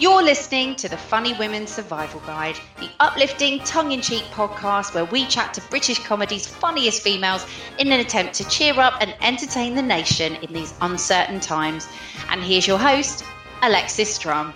You're listening to the Funny Women Survival Guide, the uplifting, tongue in cheek podcast where we chat to British comedy's funniest females in an attempt to cheer up and entertain the nation in these uncertain times. And here's your host, Alexis Strum.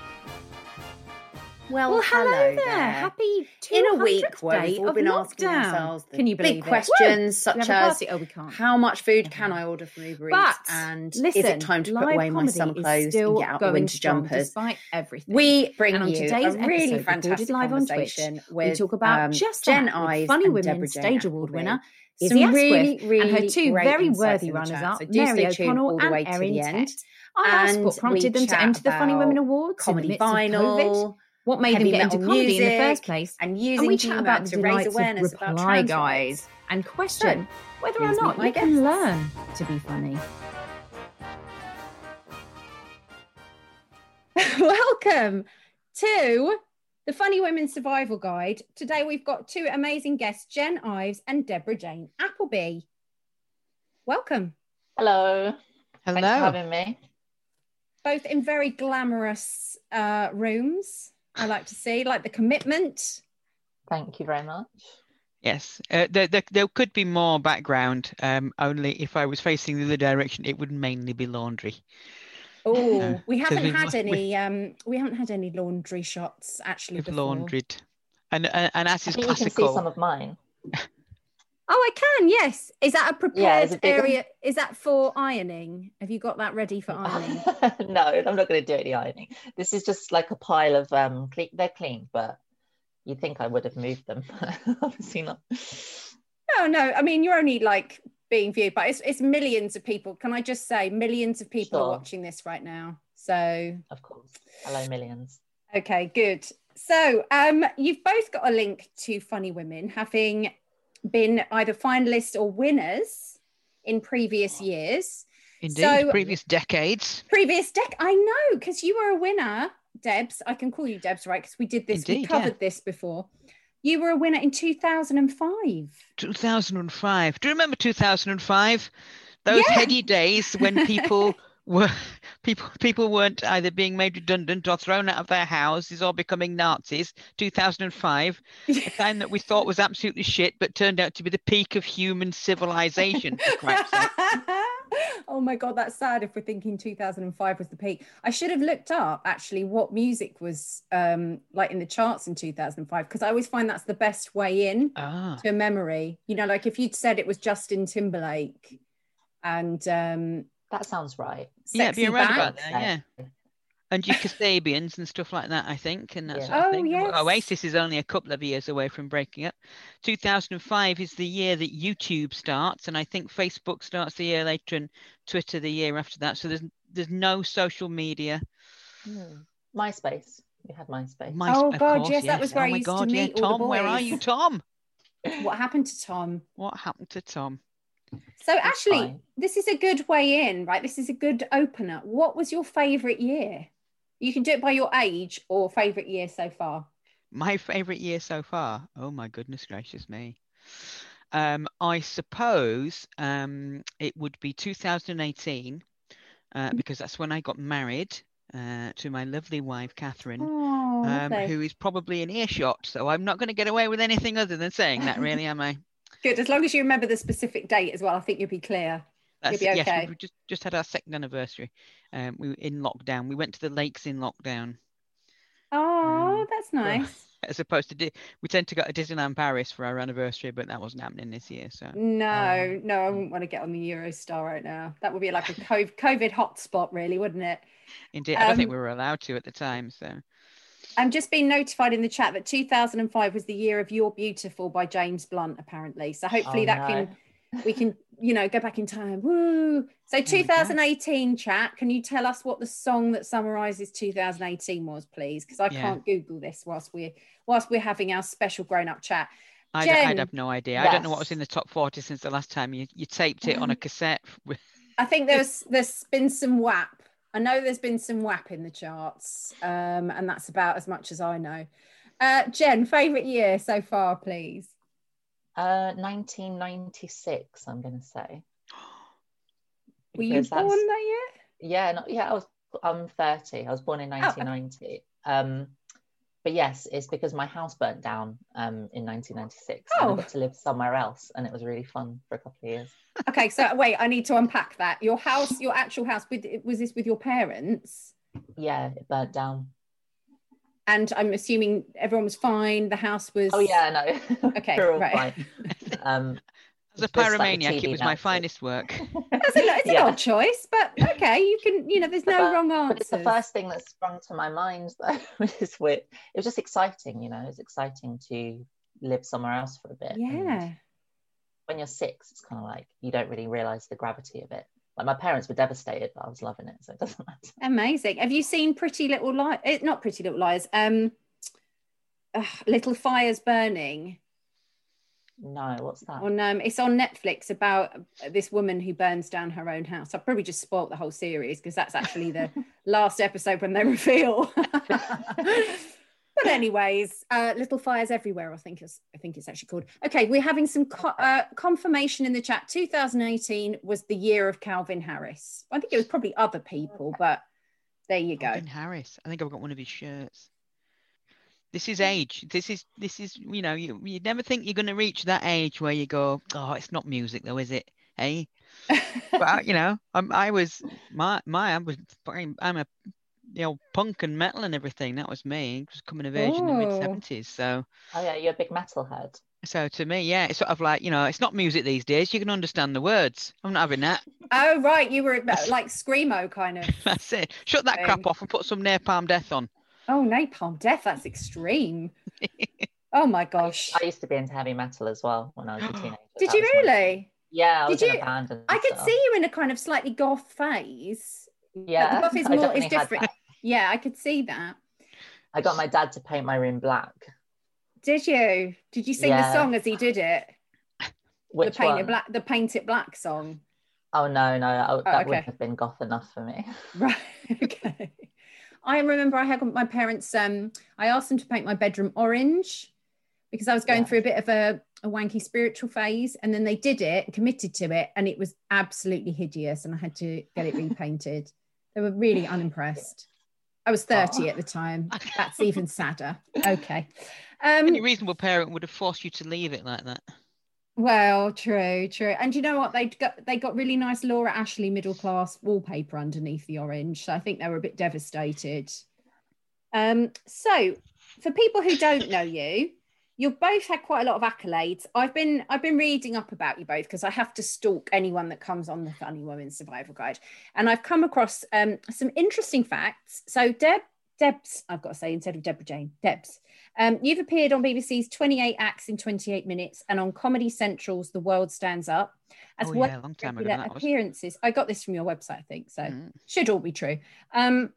Well, Well, hello, hello there. there. Happy In a 200th week where we've all of been asking lockdown. ourselves the Can you believe big it? questions Woo! such We have a as? Oh, we can't. how much food can I order from Uber Eats and listen, is it time to put away my comedy summer clothes and get out the winter jumpers? despite everything. We bring And on you today's a really episode, fantastic live on Twitch, conversation we talk about um, just Jen that Ives funny women Deborah stage award winner Sophia really, really and her two very worthy runners chat, up, so Mary O'Connell all the way and Erin end. Tet. I asked what prompted them to enter the Funny Women Awards in the comedy midst of COVID. Vinyl, What made them heavy get into metal comedy in the first place? and And using we chat about the to raise awareness of about reply trans guys and question whether or not my you can learn to be funny. Welcome to the Funny Women Survival Guide. Today we've got two amazing guests, Jen Ives and Debra Jane Appleby. Welcome. Hello. Hello. Thanks for having me. Both in very glamorous uh, rooms. I like to see, like the commitment. Thank you very much. Yes, uh, there, there there could be more background. Um, only if I was facing the other direction, it would mainly be laundry. Oh, No, we 'cause haven't we've had lost- any. Um, we haven't had any laundry shots actually We've before. laundried, and and, and as I is think you can see some of mine. Oh, I can. Yes. Is that a prepared it big? area? Is that for ironing? Have you got that ready for ironing? no, I'm not going to do any ironing. This is just like a pile of um. Cle- they're clean, but you'd think I would have moved them. Obviously not. no, no. I mean, you're only like being viewed, but it's it's millions of people. Can I just say, millions of people are watching this right now. So Of course. Hello, millions. Okay, good. So, um, you've both got a link to Funny Women, having been either finalists or winners in previous years. indeed, so- previous decades. Previous deck, I know, because you were a winner, Debs. I can call you Debs, right? Because we did this, we covered yeah. this before. You were a winner in 2005. 2005. Do you remember 2005? Those Yeah. heady days when people were people people weren't either being made redundant or thrown out of their houses or becoming Nazis. 2005, a time that we thought was absolutely shit, but turned out to be the peak of human civilization. for Christ's sake. oh my god, that's sad if we're thinking 2005 was the peak. I should have looked up actually what music was um like in the charts in 2005 because I always find that's the best way in Ah. to a memory. You know, like if you'd said it was Justin Timberlake and um That sounds right. Yeah, be around Back. about there, yeah. And your Kasabians and stuff like that, I think, and that Yeah. sort of Oh, thing. yes. Oasis is only a couple of years away from breaking up. 2005 is the year that YouTube starts, and I think Facebook starts the year later, and Twitter the year after that. So there's there's no social media. Hmm. MySpace. We had MySpace. My, Oh, God, course, yes, that was where oh I my used to God, yeah, meet all the Tom, where are you, Tom? what happened to Tom? What happened to Tom? So actually, fine. this is a good way in, right? This is a good opener. What was your favorite year? You can do it by your age or favorite year so far. My favorite year so far. Oh my goodness gracious me. Um, I suppose um, it would be 2018 uh, because that's when I got married uh, to my lovely wife Catherine, Oh, um, who is probably in earshot. So I'm not going to get away with anything other than saying that, really, am I? Good. As long as you remember the specific date as well, I think you'll be clear. That's you'll be okay. yes. We just just had our second anniversary. Um, we were in lockdown. We went to the lakes in lockdown. Oh, Um, that's nice. as opposed to we tend to go to Disneyland Paris for our anniversary, but that wasn't happening this year. So No, um, no, I wouldn't want to get on the Eurostar right now. That would be like a COVID, COVID hotspot, really, wouldn't it? indeed, I don't think Um, we were allowed to at the time. So I'm just being notified in the chat that 2005 was the year of You're Beautiful by James Blunt, apparently. So hopefully Oh, that no. can we can you know go back in time. Woo! So my God. 2018 chat. Can you tell us what the song that summarizes 2018 was, please? Because I Yeah. can't Google this whilst we're whilst we're having our special grown up chat. I'd, I'd have no idea. I don't know what was in the top 40 since the last time you, you taped it on a um, cassette. I think there's there's been some WAP. I know there's been some WAP in the charts, um, and that's about as much as I know. Uh, Jen, favorite year so far, please. Uh, 1996, I'm going to say. Were you born that year? Yeah, no, yeah, I was. I'm 30. I was born in 1990. Um, but yes, it's because my house burnt down um, in 1996. And Oh. I got to live somewhere else, and it was really fun for a couple of years. Okay, so wait, I need to unpack that. Your house, your actual house, with was this with your parents? Yeah, it burnt down. And I'm assuming everyone was fine. The house was. Oh yeah, no. Okay, We're all right. fine. Um, As a Just pyromaniac, it was my finest work. That's a, it's an Yeah. odd choice, but okay, you can. You know, there's no But- wrong but it's the first thing that sprung to my mind, though, which is weird. It was just exciting, you know. It was exciting to live somewhere else for a bit. and Yeah. when you're six, it's kind of like you don't really realize the gravity of it. Like my parents were devastated, but I was loving it, so it doesn't matter. Amazing. Have you seen Pretty Little Lies? Eh, not Pretty Little Lies. Um, ugh, Little Fires Burning. No, what's that? On um, it's on Netflix about this woman who burns down her own house. I've probably just spoilt the whole series because that's actually the last episode when they reveal. but anyways, uh, Little Fires Everywhere. I think it's I think it's actually called. Okay, we're having some co- uh, confirmation in the chat. 2018 was the year of Calvin Harris. I think it was probably other people, but there you go. Calvin Harris. I think I've got one of his shirts. This is age. This is this is you know you you never think you're going to reach that age where you go oh it's not music though is it hey eh? but uh, you know I'm, I was my my I was I'm I'm a you know punk and metal and everything. That was me. It was coming of age in the mid 70s so. Oh yeah, you're a big metalhead. so to me yeah it's sort of like you know it's not music these days. You can understand the words. I'm not having that. Oh right, you were like screamo kind of. that's it. Shut that Thing. crap off and put some Napalm Death on Oh, napalm death. That's extreme. Oh my gosh. I used to be into heavy metal as well when I was a teenager. Did That you was my- really? Yeah, I Did was in you- a band. I could stuff. see you in a kind of slightly goth phase. Yeah, The goth is more- is different. Yeah, I could see that. I got my dad to paint my room black. Did you? Did you sing the song as he did it? Which the paint one? it black, the paint it black song. Oh no, no, I, oh, that Oh, okay. wouldn't have been goth enough for me. Right. okay. I remember I had my parents. Um, I asked them to paint my bedroom orange because I was going Yeah. through a bit of a, a wanky spiritual phase, and then they did it, committed to it, and it was absolutely hideous, and I had to get it repainted. they were really unimpressed. I was thirty Oh. at the time. That's even sadder. Okay. Um, any reasonable parent would have forced you to leave it like that Well, true, true. And you know what? They got they got really nice Laura Ashley middle class wallpaper underneath the orange. So I think they were a bit devastated. Um, so for people who don't know you, you've both had quite a lot of accolades. I've been I've been reading up about you both because I have to stalk anyone that comes on the Funny Women Survival Guide, and I've come across um, some interesting facts. So Deb Debs, I've got to say instead of Debra Jane, Debs. Um, you've appeared on BBC's 28 Acts in 28 Minutes and on Comedy Central's The World Stands Up, as oh well yeah time ago regular that was appearances. I got this from your website, I think, so Mm. should all be true. Um,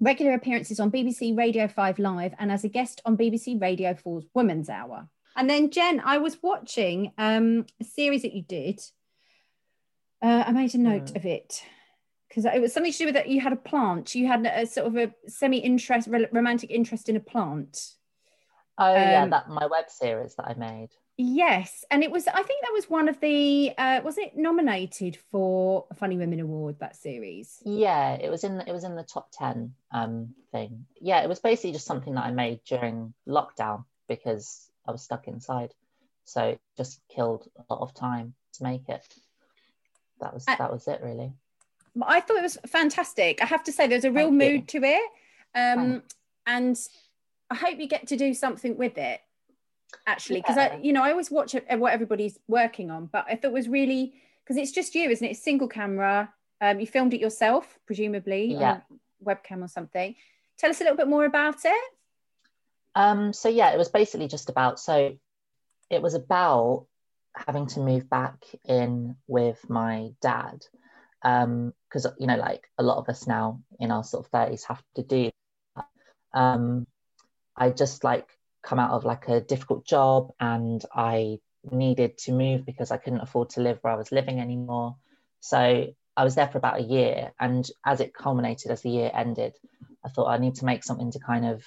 regular appearances on BBC Radio 5 Live and as a guest on BBC Radio 4's Woman's Hour. And then, Jen, I was watching um, a series that you did. Uh, I made a note Mm. of it because it was something to do with that you had a plant. You had a sort of a semi interest, romantic interest in a plant. Oh yeah, Um, that my web series that I made. Yes, and it was. I think that was one of the. Uh, was it nominated for a Funny Women Award? That series. Yeah, it was in it was in the top ten um thing. Yeah, it was basically just something that I made during lockdown because I was stuck inside. So it just killed a lot of time to make it. That was Uh, that was it really. But I thought it was fantastic. I have to say, there's a real Thank you. mood to it, um, and I hope you get to do something with it. Actually, because I, you know, I always watch what everybody's working on, but I thought it was really because it's just you, isn't it? It's single camera. Um, you filmed it yourself, presumably, Yeah. webcam or something. Tell us a little bit more about it. Um, so yeah, it was basically just about so it was about having to move back in with my dad. Um, because you know, like a lot of us now in our sort of 30s have to do that. Um, I just like come out of like a difficult job and I needed to move because I couldn't afford to live where I was living anymore. So I was there for about a year, and as it culminated, as the year ended, I thought I need to make something to kind of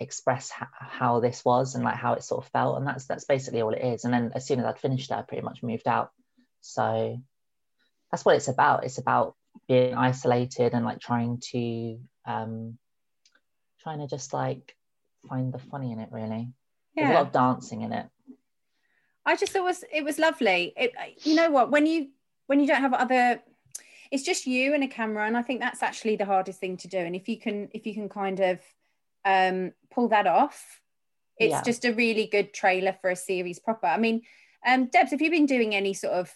express h- how this was and like how it sort of felt and that's that's basically all it is and then as soon as i'd finished it i pretty much moved out so that's what it's about it's about being isolated and like trying to um trying to just like find the funny in it. Really, Yeah. there's a lot of dancing in it. I just thought it was it was lovely. It, you know what? When you when you don't have other, it's just you and a camera, and I think that's actually the hardest thing to do. And if you can if you can kind of um, pull that off, it's Yeah. just a really good trailer for a series proper. I mean, um, Debs, have you been doing any sort of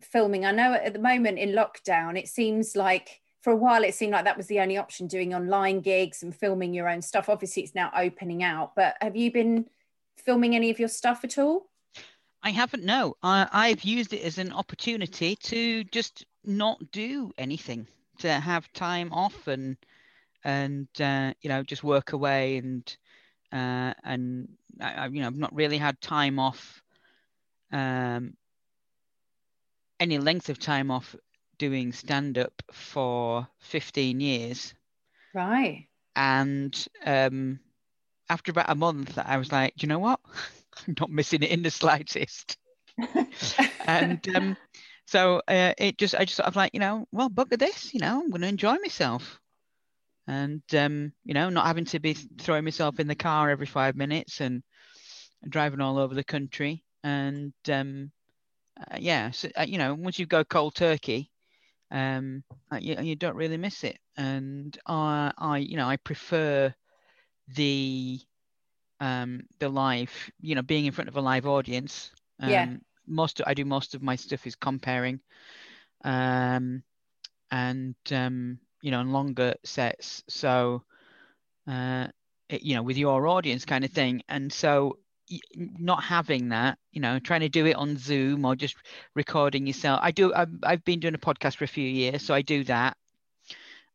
filming? I know at the moment in lockdown, it seems like for a while it seemed like that was the only option doing online gigs and filming your own stuff. Obviously, it's now opening out, but have you been filming any of your stuff at all? I haven't. No, I, I've used it as an opportunity to just not do anything, to have time off and and uh, you know just work away and uh, and I, you know I've not really had time off, um, any length of time off doing stand up for 15 years, Right. and um, after about a month, I was like, you know what? I'm not missing it in the slightest and um, so uh, it just I just sort of like you know well bugger this you know I'm going to enjoy myself and um, you know not having to be throwing myself in the car every five minutes and, and driving all over the country and um, uh, yeah so, uh, you know once you go cold turkey um, uh, you, you don't really miss it. And I I you know I prefer the um the live you know being in front of a live audience. Um, Yeah. most I do most of my stuff is comparing um and um you know and longer sets. So uh it, you know with your audience kind of thing. And so not having that you know trying to do it on zoom or just recording yourself. I do i've, I've been doing a podcast for a few years so i do that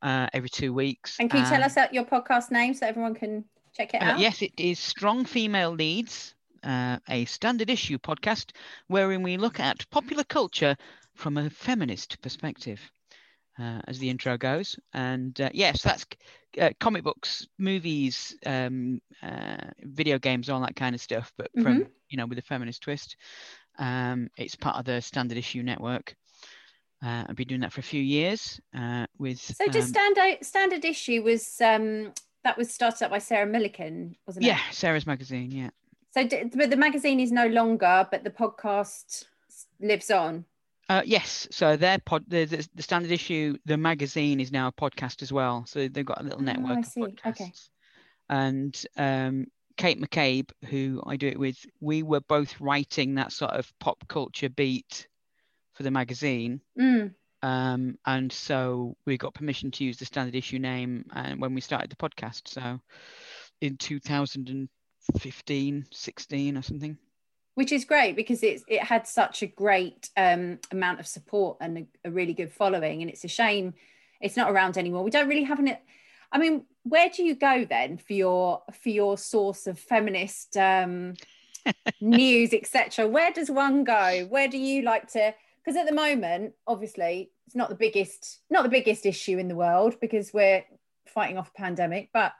uh every two weeks. And can you tell Um, us uh, your podcast name so everyone can check it uh, out? yes, it is Strong Female Leads, uh, a standard issue podcast wherein we look at popular culture from a feminist perspective, uh, as the intro goes. And uh, yes, that's uh, comic books, movies, um, uh, video games, all that kind of stuff, but from, you know, with a feminist twist. Um, it's part of the standard issue network. Uh, I've been doing that for a few years uh, with. So just um, standard standard issue was um that was started up by Sarah Millican, wasn't it? yeah, Sarah's magazine. Yeah. So d- but the magazine is no longer, but the podcast lives on. Uh, yes, so their pod, the, the, the standard issue, the magazine is now a podcast as well. So they've got a little Oh, network I of see. Okay. And um, Kate McCabe, who I do it with, we were both writing that sort of pop culture beat for the magazine. Mm. Um, and so we got permission to use the standard issue name and when we started the podcast. So in 2015, 16 or something. Which is great because it's it had such a great um, amount of support and a, a really good following, and it's a shame it's not around anymore. We don't really have an. I mean, where do you go then for your for your source of feminist um, news, etc.? Where does one go? Where do you like to? Because at the moment, obviously, it's not the biggest not the biggest issue in the world because we're fighting off a pandemic. But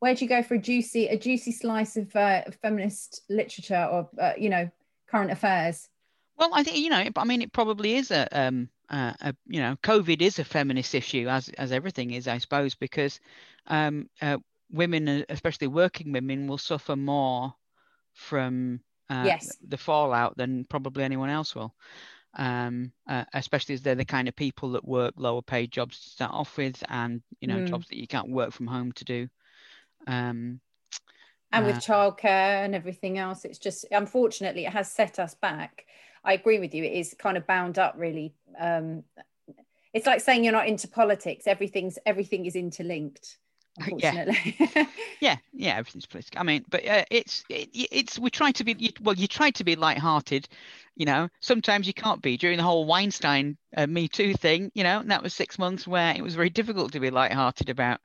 where do you go for a juicy a juicy slice of, uh, feminist literature or uh, you know current affairs? Well, I think you know. I mean, it probably is a, um, uh, a you know, COVID is a feminist issue, as as everything is, I suppose, because um, uh, women, uh, especially working women, will suffer more from uh, Yes. the fallout than probably anyone else will. Um, uh, especially as they're the kind of people that work lower paid jobs to start off with, and you know, Mm. jobs that you can't work from home to do. Um, and with Uh, childcare and everything else it's just unfortunately it has set us back i agree with you it is kind of bound up really um it's like saying you're not into politics everything's everything is interlinked Yeah. unfortunately Yeah, yeah, everything's political. I mean, but uh, it's it, it's we try to be you, well, you try to be light-hearted, you know. Sometimes you can't be. During the whole Weinstein uh, Me Too thing, you know, and that was six months where it was very difficult to be light-hearted about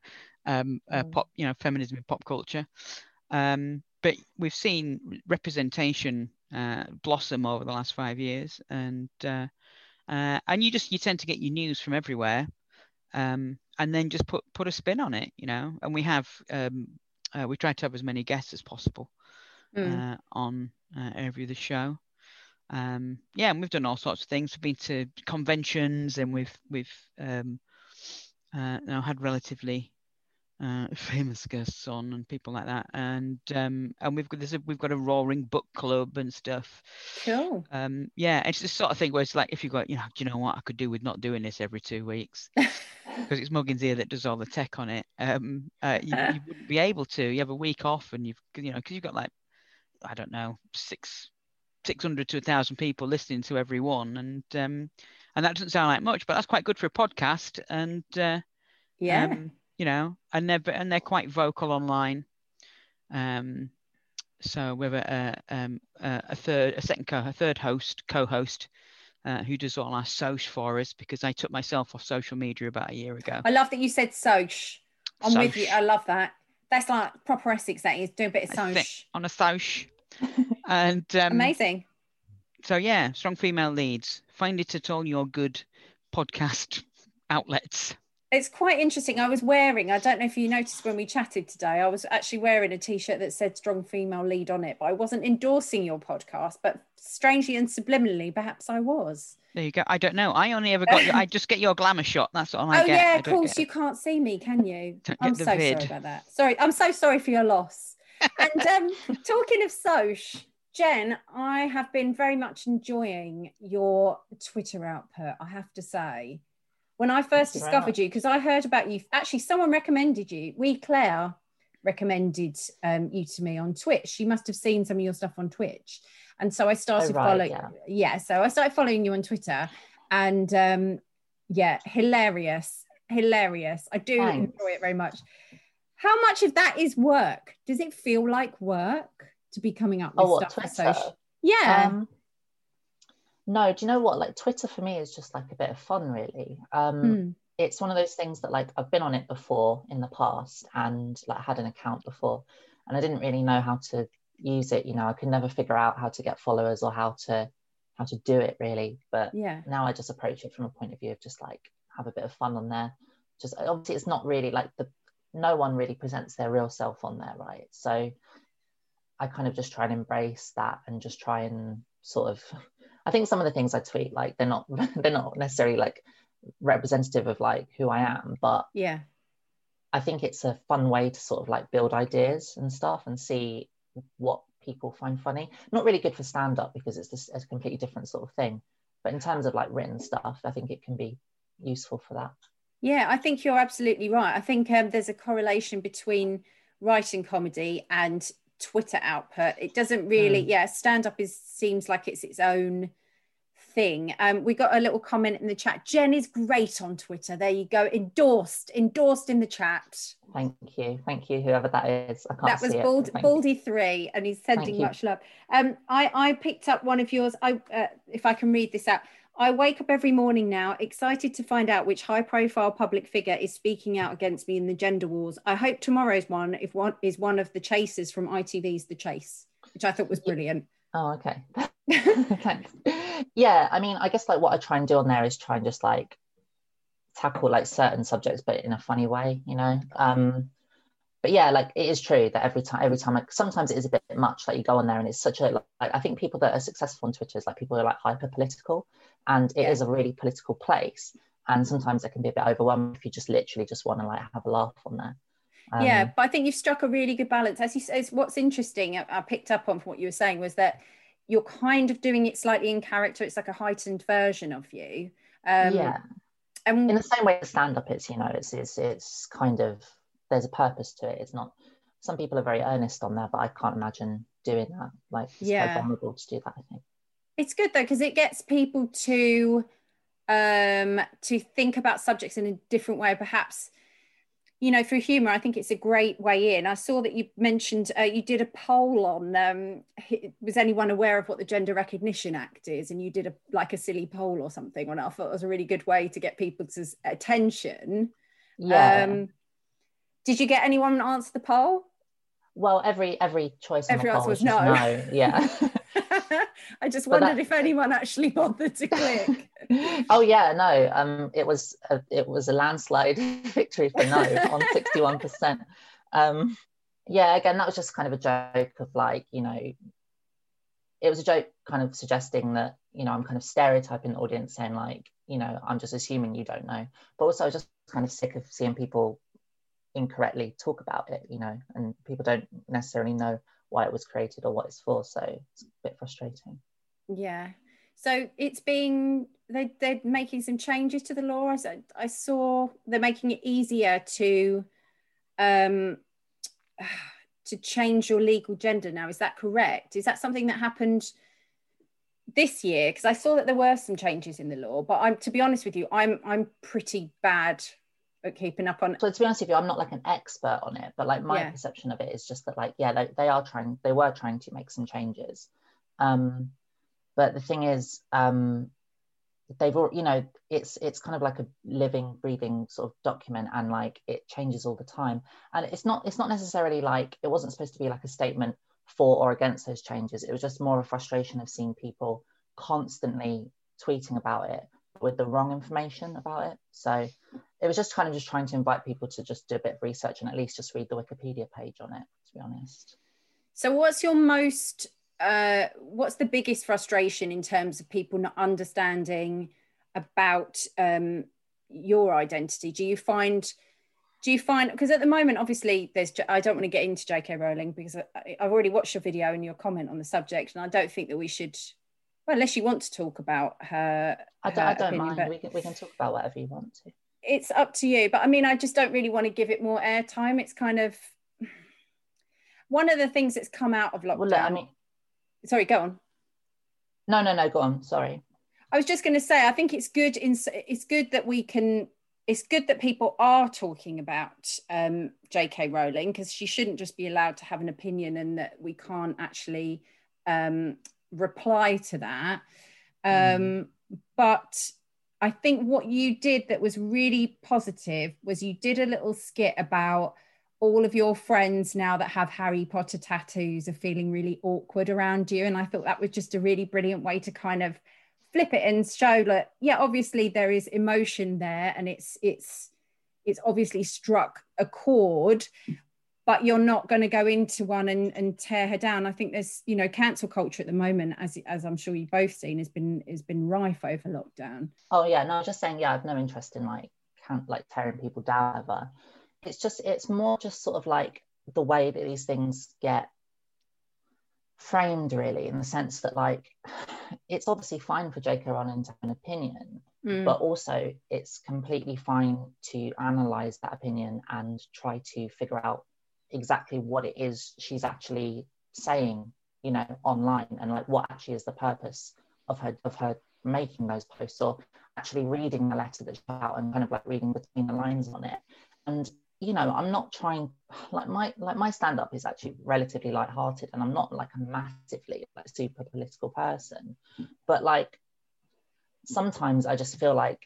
um, uh, Mm. pop, you know, feminism in pop culture. Um, but we've seen representation uh, blossom over the last five years, and uh, uh, and you just you tend to get your news from everywhere, um, and then just put put a spin on it, you know. And we have um, uh, we try to have as many guests as possible Mm. uh, on uh, every other show. Um, yeah, and we've done all sorts of things. We've been to conventions, and we've we've um, uh, know, had relatively uh, famous guests on and people like that. And um, and we've got this, we've got a roaring book club and stuff. Cool. Um, yeah, it's the sort of thing where it's like if you got, you know, do you know what I could do with not doing this every two weeks because it's Muggins here that does all the tech on it. Um, uh, you, you wouldn't be able to. You have a week off, and you've, you know, because you've got like, I don't know, six. 600 to 1000 people listening to every one and um and that doesn't sound like much but that's quite good for a podcast and uh Yeah. um, you know, and they're and they're quite vocal online. Um, so we have a, a, um, a a third, a second, co- a third host, co-host, uh, who does all our social for us because I took myself off social media about a year ago. I love that you said soch. I'm with you. I love that. That's like proper Essex. That is do a bit of think- soch. on a social, and um, Amazing. so yeah, strong female leads. Find it at all your good podcast outlets. It's quite interesting. I was wearing, I don't know if you noticed when we chatted today, I was actually wearing a t shirt that said strong female lead on it, but I wasn't endorsing your podcast. But strangely and subliminally, perhaps I was. There you go. I don't know. I only ever got. Your, I just get your glamour shot. That's all I oh, get. yeah, of course. You can't see me, can you? Don't I'm so vid. sorry about that. Sorry. I'm so sorry for your loss. and um, talking of Soch, Jen, I have been very much enjoying your Twitter output, I have to say. When I first you very discovered much. you, because I heard about you, actually, someone recommended you. We, Claire, recommended um, you to me on Twitch. She must have seen some of your stuff on Twitch. And so I started right, following, yeah. yeah, so I started following you on Twitter. And um, yeah, hilarious, hilarious. I do Thanks. enjoy it very much. How much of that is work? Does it feel like work to be coming up with Oh, stuff Twitter? social? Yeah. Um, no, do you know what? Like Twitter for me is just like a bit of fun, really. Um, Mm. It's one of those things that like I've been on it before in the past and like had an account before, and I didn't really know how to use it. You know, I could never figure out how to get followers or how to how to do it really. But Yeah. now I just approach it from a point of view of just like have a bit of fun on there. Just obviously it's not really like the no one really presents their real self on there, right? So I kind of just try and embrace that and just try and sort of I think some of the things I tweet like they're not they're not necessarily like representative of like who I am, but Yeah. I think it's a fun way to sort of like build ideas and stuff and see what people find funny. Not really good for stand up because it's just a completely different sort of thing. But in terms of like written stuff, I think it can be useful for that. Yeah, I think you're absolutely right. I think um, there's a correlation between writing comedy and Twitter output. It doesn't really, Mm. yeah, stand up is seems like it's its own thing. Um, we got a little comment in the chat. Jen is great on Twitter. There you go. Endorsed, endorsed in the chat. Thank you. Thank you, whoever that is. That was Bald, but. Baldy three, and he's sending much love. Um, I I picked up one of yours. I uh, if I can read this out. I wake up every morning now, excited to find out which high-profile public figure is speaking out against me in the gender wars. I hope tomorrow's one, if one is one of the chasers from ITV's The Chase, which I thought was brilliant. Oh, okay. Thanks. Yeah, I mean, I guess like what I try and do on there is try and just like tackle like certain subjects, but in a funny way, you know. Um, but yeah, like it is true that every time, every time, like sometimes it is a bit much. Like you go on there and it's such a like I think people that are successful on Twitter is like people who are like hyper political, and it is Yeah. a really political place. And sometimes it can be a bit overwhelming if you just literally just want to like have a laugh on there. Um, yeah, but I think you've struck a really good balance. As you say, what's interesting, I, I picked up on from what you were saying was that you're kind of doing it slightly in character. It's like a heightened version of you. Um, yeah. And in the same way stand up is you know it's, it's it's kind of there's a purpose to it it's not some people are very earnest on there but i can't imagine doing that like it's Yeah. quite vulnerable to do that i think it's good though because it gets people to um to think about subjects in a different way. Perhaps you know through humor i think it's a great way in. I saw that you mentioned uh, you did a poll on um was anyone aware of what the gender recognition act is? And you did a like a silly poll or something and i thought it was a really good way to get people's attention. Yeah. Um did you get anyone to answer the poll? Well every every choice Every answer was just no. yeah i just wondered that- if anyone actually bothered to click. Oh yeah no um it was a, it was a landslide victory for no on 61 percent. Um yeah again that was just kind of a joke of like you know it was a joke kind of suggesting that you know i'm kind of stereotyping the audience saying like you know i'm just assuming you don't know. But also I was just kind of sick of seeing people incorrectly talk about it, you know, and people don't necessarily know why it was created or what it's for. So it's a bit frustrating. Yeah. So it's being they they're making some changes to the law. I, I saw they're making it easier to um to change your legal gender now. Is that correct? Is that something that happened this year? Because I saw that there were some changes in the law, but I'm to be honest with you, I'm I'm pretty bad at keeping up on. So to be honest with you, I'm not like an expert on it, but like my yeah. perception of it is just that like yeah, they, they are trying, they were trying to make some changes. Um, but the thing is, um, they've all you know it's it's kind of like a living breathing sort of document and like it changes all the time and it's not it's not necessarily like it wasn't supposed to be like a statement for or against those changes it was just more a frustration of seeing people constantly tweeting about it with the wrong information about it so it was just kind of just trying to invite people to just do a bit of research and at least just read the wikipedia page on it to be honest. So what's your most uh, what's the biggest frustration in terms of people not understanding about um, your identity? Do you find do you find because at the moment obviously there's i don't want to get into jk rowling because I, have already watched your video and your comment on the subject and i don't think that we should well unless you want to talk about her i don't, her I don't opinion, mind. we can, we can talk about whatever you want to it's up to you but i mean i just don't really want to give it more airtime. It's kind of one of the things that's come out of lockdown well, look, i mean sorry go on. No no no go on sorry. I was just going to say i think it's good in it's good that we can it's good that people are talking about um, jk rowling because she shouldn't just be allowed to have an opinion and that we can't actually um, reply to that. Um, mm. but i think what you did that was really positive was you did a little skit about all of your friends now that have Harry Potter tattoos are feeling really awkward around you. And I thought that was just a really brilliant way to kind of flip it and show that, yeah, obviously there is emotion there and it's it's it's obviously struck a chord, but you're not going to go into one and, and tear her down. I think there's, you know, cancel culture at the moment, as as I'm sure you've both seen, has been has been rife over lockdown. Oh yeah, no, just saying, yeah, I've no interest in like can't like tearing people down ever it's just it's more just sort of like the way that these things get framed really in the sense that like it's obviously fine for J.K. Rowling to have an opinion mm. but also it's completely fine to analyze that opinion and try to figure out exactly what it is she's actually saying you know online and like what actually is the purpose of her of her making those posts or actually reading the letter that she out and kind of like reading between the lines on it. And you know i'm not trying like my like my stand up is actually relatively light-hearted and i'm not like a massively like super political person. But like sometimes i just feel like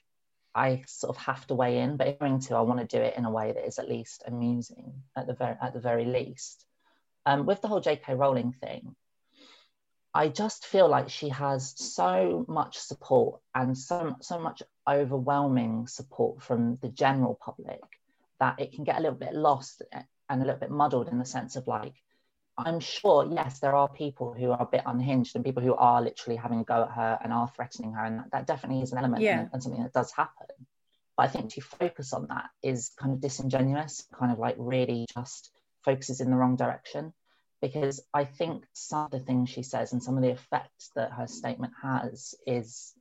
i sort of have to weigh in but if i'm going to i want to do it in a way that is at least amusing at the very at the very least. Um, with the whole jk rowling thing i just feel like she has so much support and so so much overwhelming support from the general public that it can get a little bit lost and a little bit muddled in the sense of like I'm sure, yes, there are people who are a bit unhinged and people who are literally having a go at her and are threatening her, and that, that definitely is an element yeah. and, and, something that does happen. But I think to focus on that is kind of disingenuous, kind of like really just focuses in the wrong direction. Because I think some of the things she says and some of the effects that her statement has is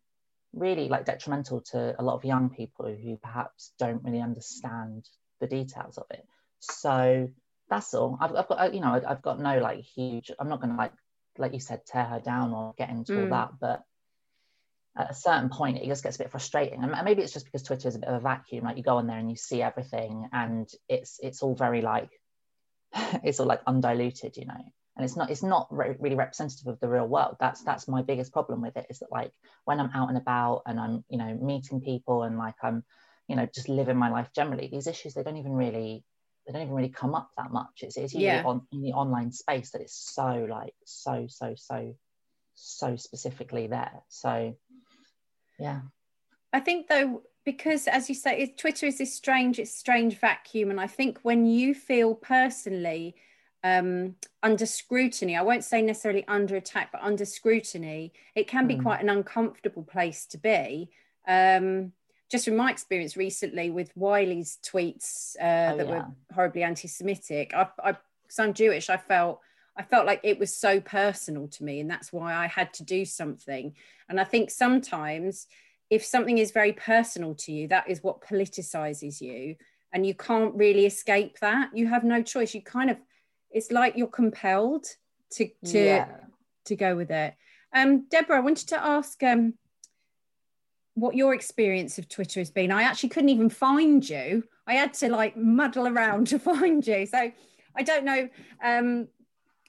really like detrimental to a lot of young people who perhaps don't really understand the details of it. So that's all. I've, I've got, you know, I've got no like huge. I'm not going to like, like you said, tear her down or get into mm. all that. But at a certain point, it just gets a bit frustrating. And maybe it's just because Twitter is a bit of a vacuum. Like you go on there and you see everything, and it's it's all very like, it's all like undiluted, you know and it's not it's not re- really representative of the real world that's that's my biggest problem with it is that like when i'm out and about and i'm you know meeting people and like i'm you know just living my life generally these issues they don't even really they don't even really come up that much it's, it's usually yeah. on in the online space that it's so like so so so so specifically there so yeah i think though because as you say twitter is this strange it's strange vacuum and i think when you feel personally um, under scrutiny i won't say necessarily under attack but under scrutiny it can be mm. quite an uncomfortable place to be um, just from my experience recently with Wiley's tweets uh, Oh, that yeah. were horribly anti-Semitic, I, I, because I'm Jewish, I felt I felt like it was so personal to me, and that's why I had to do something. And I think sometimes, if something is very personal to you, that is what politicizes you, and you can't really escape that. You have no choice. You kind of, it's like you're compelled to to yeah. to go with it. Um, Debra, I wanted to ask um, what your experience of Twitter has been. I actually couldn't even find you. I had to like muddle around to find you. So I don't know um,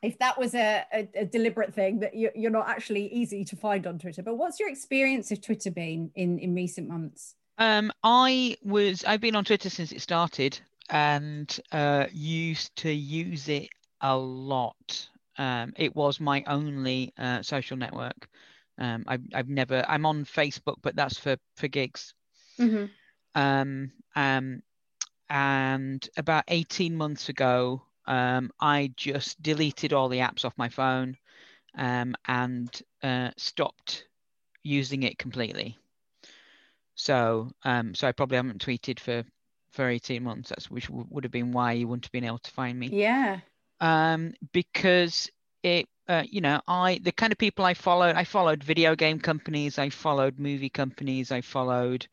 if that was a, a, a deliberate thing that you, you're not actually easy to find on Twitter. But what's your experience of Twitter been in in recent months? Um, I was I've been on Twitter since it started and uh, used to use it a lot. Um, it was my only uh, social network. Um, I've I've never I'm on Facebook, but that's for for gigs. Mm-hmm. Um, um, and about 18 months ago, um, I just deleted all the apps off my phone um, and uh, stopped using it completely. So, um, so I probably haven't tweeted for for 18 months. That's which w- would have been why you wouldn't have been able to find me. Yeah. Um, because it, uh, you know, I the kind of people I followed. I followed video game companies. I followed movie companies. I followed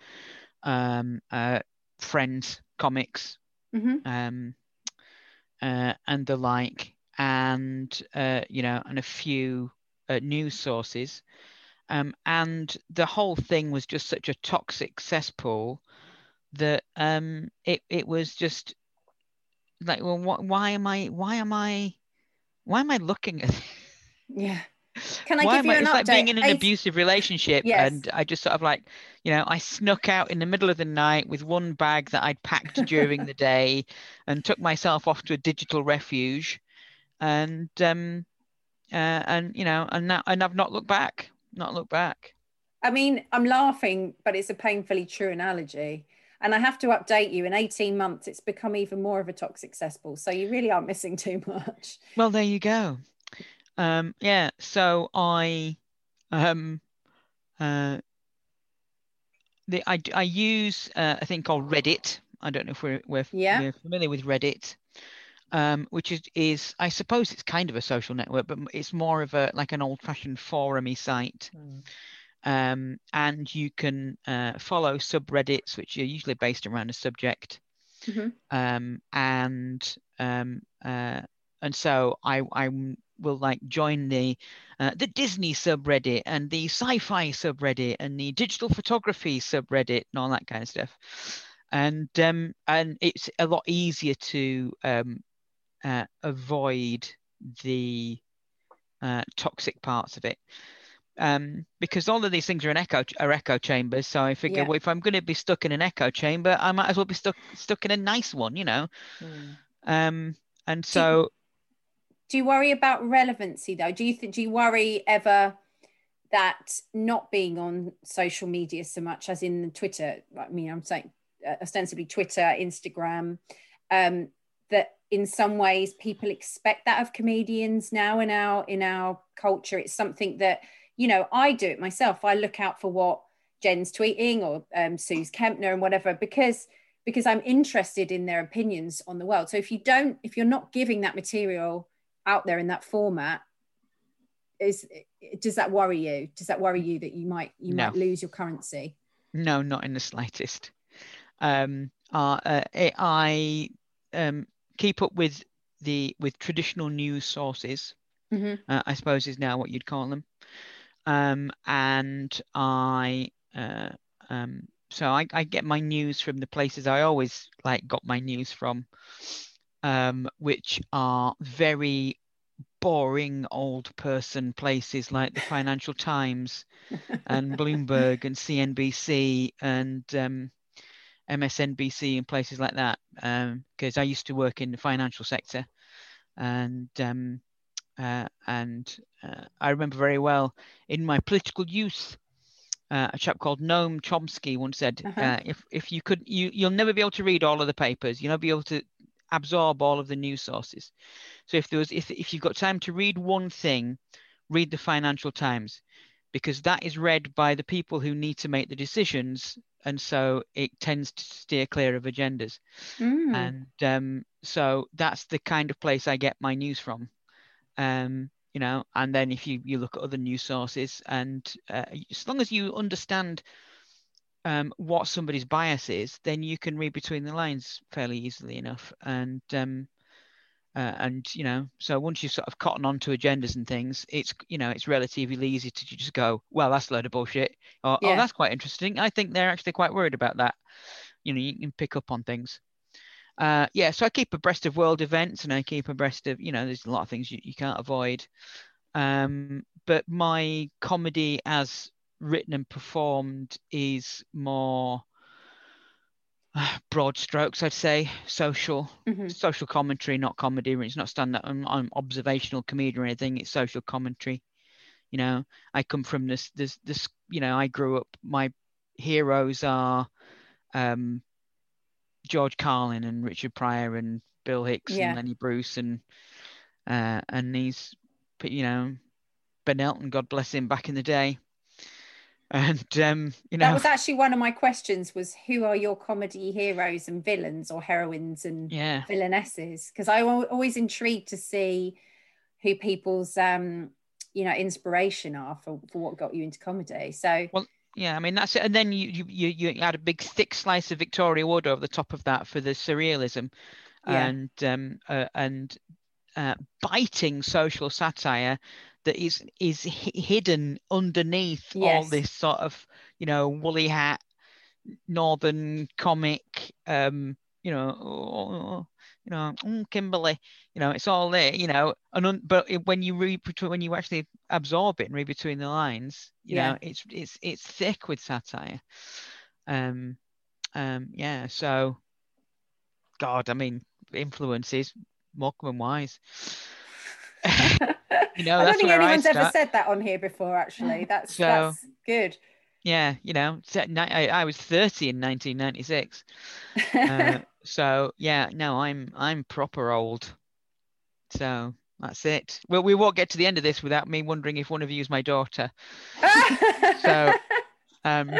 um, uh, Friends comics Mm-hmm. um, uh, and the like, and uh, you know, and a few uh, news sources, um, and the whole thing was just such a toxic cesspool that um, it it was just like, well, wh- why am I, why am I, why am I looking at? Yeah. Can I why give you I, an it's update? like being in an Eight- abusive relationship Yes. and I just sort of like you know I snuck out in the middle of the night with one bag that I'd packed during the day and took myself off to a digital refuge and um uh, and you know and now and I've not looked back not looked back I mean, I'm laughing, but it's a painfully true analogy. And I have to update you in 18 months, it's become even more of a toxic cesspool. So you really aren't missing too much. well there you go um yeah so I um uh the I I use uh, a thing called Reddit I don't know if we're we're, Yeah. we're familiar with Reddit um, which is, is I suppose it's kind of a social network, but it's more of a like an old-fashioned forumy site. Mm. Um, and you can uh, follow subreddits, which are usually based around a subject. Mhm. Um, and um, uh, and so I I will like join the uh, the Disney subreddit and the sci-fi subreddit and the digital photography subreddit and all that kind of stuff. And um, and it's a lot easier to um, uh, avoid the uh, toxic parts of it. Um, because all of these things are an echo are echo chambers. So I figure, Yeah. well, if I'm going to be stuck in an echo chamber, I might as well be stuck stuck in a nice one, you know. Mm. Um, and so Do you worry about relevancy though? Do you do you worry ever that not being on social media so much as in Twitter, I mean, I'm saying uh, ostensibly Twitter, Instagram, um, that in some ways people expect that of comedians now in our in our culture. It's something that you know I do it myself. I look out for what Jen's tweeting or um, Sooz Kempner and whatever because because I'm interested in their opinions on the world. So if you don't, if you're not giving that material out there in that format, is does that worry you? Does that worry you that you might you No. might lose your currency? No, not in the slightest. Um, uh, uh, I um, keep up with the with traditional news sources. Mhm. Uh, I suppose is now what you'd call them. Um, and I uh, um, so I, I get my news from the places I always like got my news from, um, which are very boring old person places like the Financial Times and Bloomberg and CNBC and um, MSNBC and places like that. Because I used to work in the financial sector, and um, uh, and uh, I remember very well in my political youth. Uh, a chap called Noam Chomsky once said, Uh-huh. uh, "If if you could, you you'll never be able to read all of the papers. You'll never be able to absorb all of the news sources. So if there was, if if you've got time to read one thing, read the Financial Times, because that is read by the people who need to make the decisions and so it tends to steer clear of agendas. Mm. And um, so that's the kind of place I get my news from. Um, you know, and then if you you look at other news sources, and uh, as long as you understand um, what somebody's bias is, then you can read between the lines fairly easily enough. And um, uh, and you know, so once you've sort of cotton on to agendas and things, it's you know, it's relatively easy to just go, well, that's a load of bullshit, or oh, that's quite interesting. I think they're actually quite worried about that. You know, you can pick up on things. Uh, yeah, so I keep abreast of world events and I keep abreast of, you know, there's a lot of things you, you can't avoid. Um, but my comedy as written and performed is more broad strokes, I'd say, social Mhm. social commentary, not comedy. It's not stand up. I'm, I'm observational comedy or anything. It's social commentary. You know, I come from this, this, this. You know, I grew up. My heroes are um, George Carlin and Richard Pryor and Bill Hicks Yeah. and Lenny Bruce and uh, and these, you know, Ben Elton, God bless him, back in the day. And um, you know, That was actually one of my questions was who are your comedy heroes and villains or heroines and yeah, villainesses? Because I wa- always intrigued to see who people's um you know inspiration are for, for what got you into comedy. So well Yeah, I mean that's it. And then you you you you add a big thick slice of Victoria Wood over the top of that for the surrealism, Yeah. and um uh, and uh, biting social satire that is is hi- hidden underneath all this sort of you know woolly hat northern comic um you know oh, you know mm, Kimberly you know it's all there you know and un- but when you read between when you actually absorb it and read between the lines you Yeah. know it's it's it's thick with satire. Um um yeah so god i mean influences morecambe and wise you know I don't think anyone's ever said that on here before. Actually, that's So- that's good. yeah you know I, I was 30 in 1996 uh, so yeah no i'm i'm proper old. So that's it. Well we won't get to the end of this without me wondering if one of you is my daughter. So um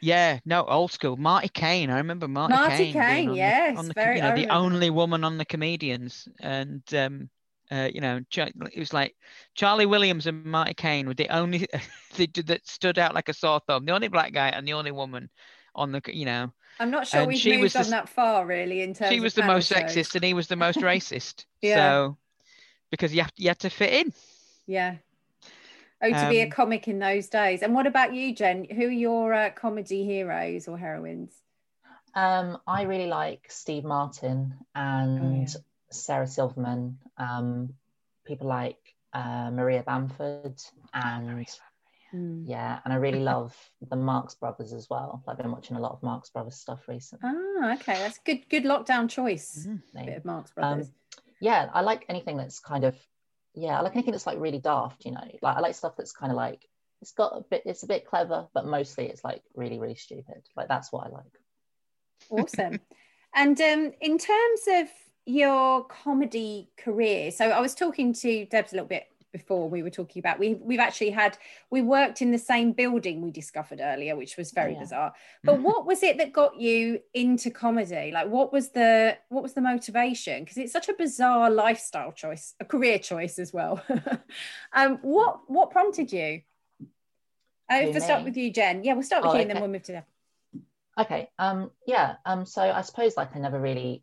yeah no old school. Marti Caine. I remember Marti, Marti Caine, Caine, yes, on the, very- you know the only woman on the comedians. And um uh, you know, it was like Charlie Williams and Marti Caine were the only they did- that stood out like a sore thumb. The only black guy and the only woman on the, you know, I'm not sure and we've she moved was the on s- that far, really. In terms, she of was the most shows. sexist and he was the most racist. Yeah. So because you have you had to fit in. Yeah. Oh, to be a Um, comic in those days. And what about you, Jen? Who are your uh, comedy heroes or heroines? Um, I really like Steve Martin and yeah. Sarah Silverman. Um, people like uh, Maria Bamford and Hmm. yeah, and I really love the Marx Brothers as well. I've been watching a lot of Marx Brothers stuff recently. Ah, okay. That's good. Good lockdown choice. Mhm. Bit of Marx Um, Brothers. yeah, I like anything that's kind of yeah, I like anything that's like really daft, you know. Like I like stuff that's kind of like it's got a bit it's a bit clever, but mostly it's like really, really stupid. Like that's what I like. awesome. And um, in terms of your comedy career, so I was talking to Debs a little bit before we were talking about we we've actually had we worked in the same building we discovered earlier which was very Yeah. bizarre but what was it that got you into comedy like what was the what was the motivation because it's such a bizarre lifestyle choice a career choice as well um what what prompted you uh, if we start with you jen yeah we'll start with Oh, you and then we'll move to them Okay. Um. Yeah. Um. So I suppose like I never really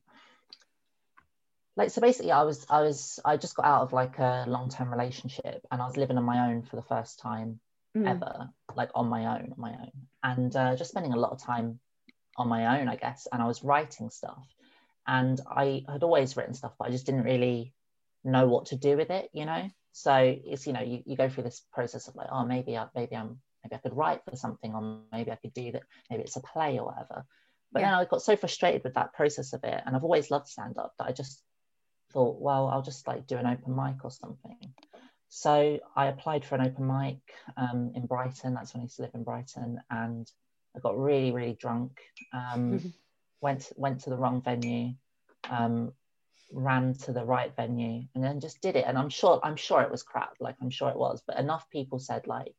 like so basically I was I was I just got out of like a long term relationship and I was living on my own for the first time Mm. ever like on my own on my own and uh, just spending a lot of time on my own I guess and I was writing stuff and I had always written stuff but I just didn't really know what to do with it you know so it's you know you, you go through this process of like oh maybe I maybe I'm maybe I could write for something or maybe I could do that maybe it's a play or whatever but Yeah. then I got so frustrated with that process of it and I've always loved stand up that I just thought well I'll just like do an open mic or something so I applied for an open mic um, in Brighton. That's when I used to live in Brighton, and I got really, really drunk. Um, Mhm. went went to the wrong venue, um, ran to the right venue, and then just did it. And I'm sure I'm sure it was crap. Like I'm sure it was, but enough people said like,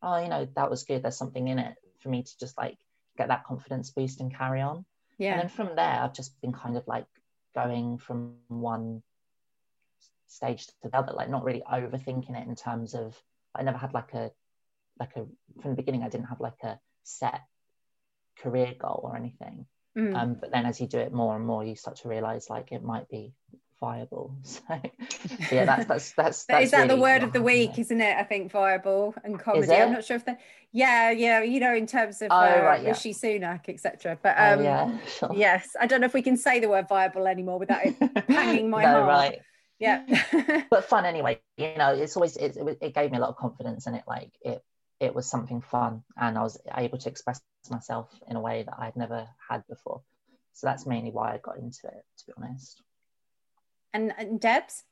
"Oh, you know, that was good. There's something in it." For me to just like get that confidence boost and carry on. Yeah. And then from there, I've just been kind of like going from one stage to the other, like not really overthinking it in terms of I never had like a like a from the beginning I didn't have like a set career goal or anything. Mm. Um, but then as you do it more and more, you start to realize like it might be viable. So yeah, that's that's that's, that's is that the word of the week, isn't it? I think viable and comedy. I'm not sure if that. Yeah, yeah. You know, in terms of Oh, uh, right, yeah. Rishi Sunak, etc. But Oh, um, yeah, sure. yes, I don't know if we can say the word viable anymore without it. hanging my no, heart. right. Yeah. but fun anyway you know it's always it, it, it gave me a lot of confidence and it like it it was something fun and i was able to express myself in a way that i'd never had before so that's mainly why i got into it to be honest and, and Debs.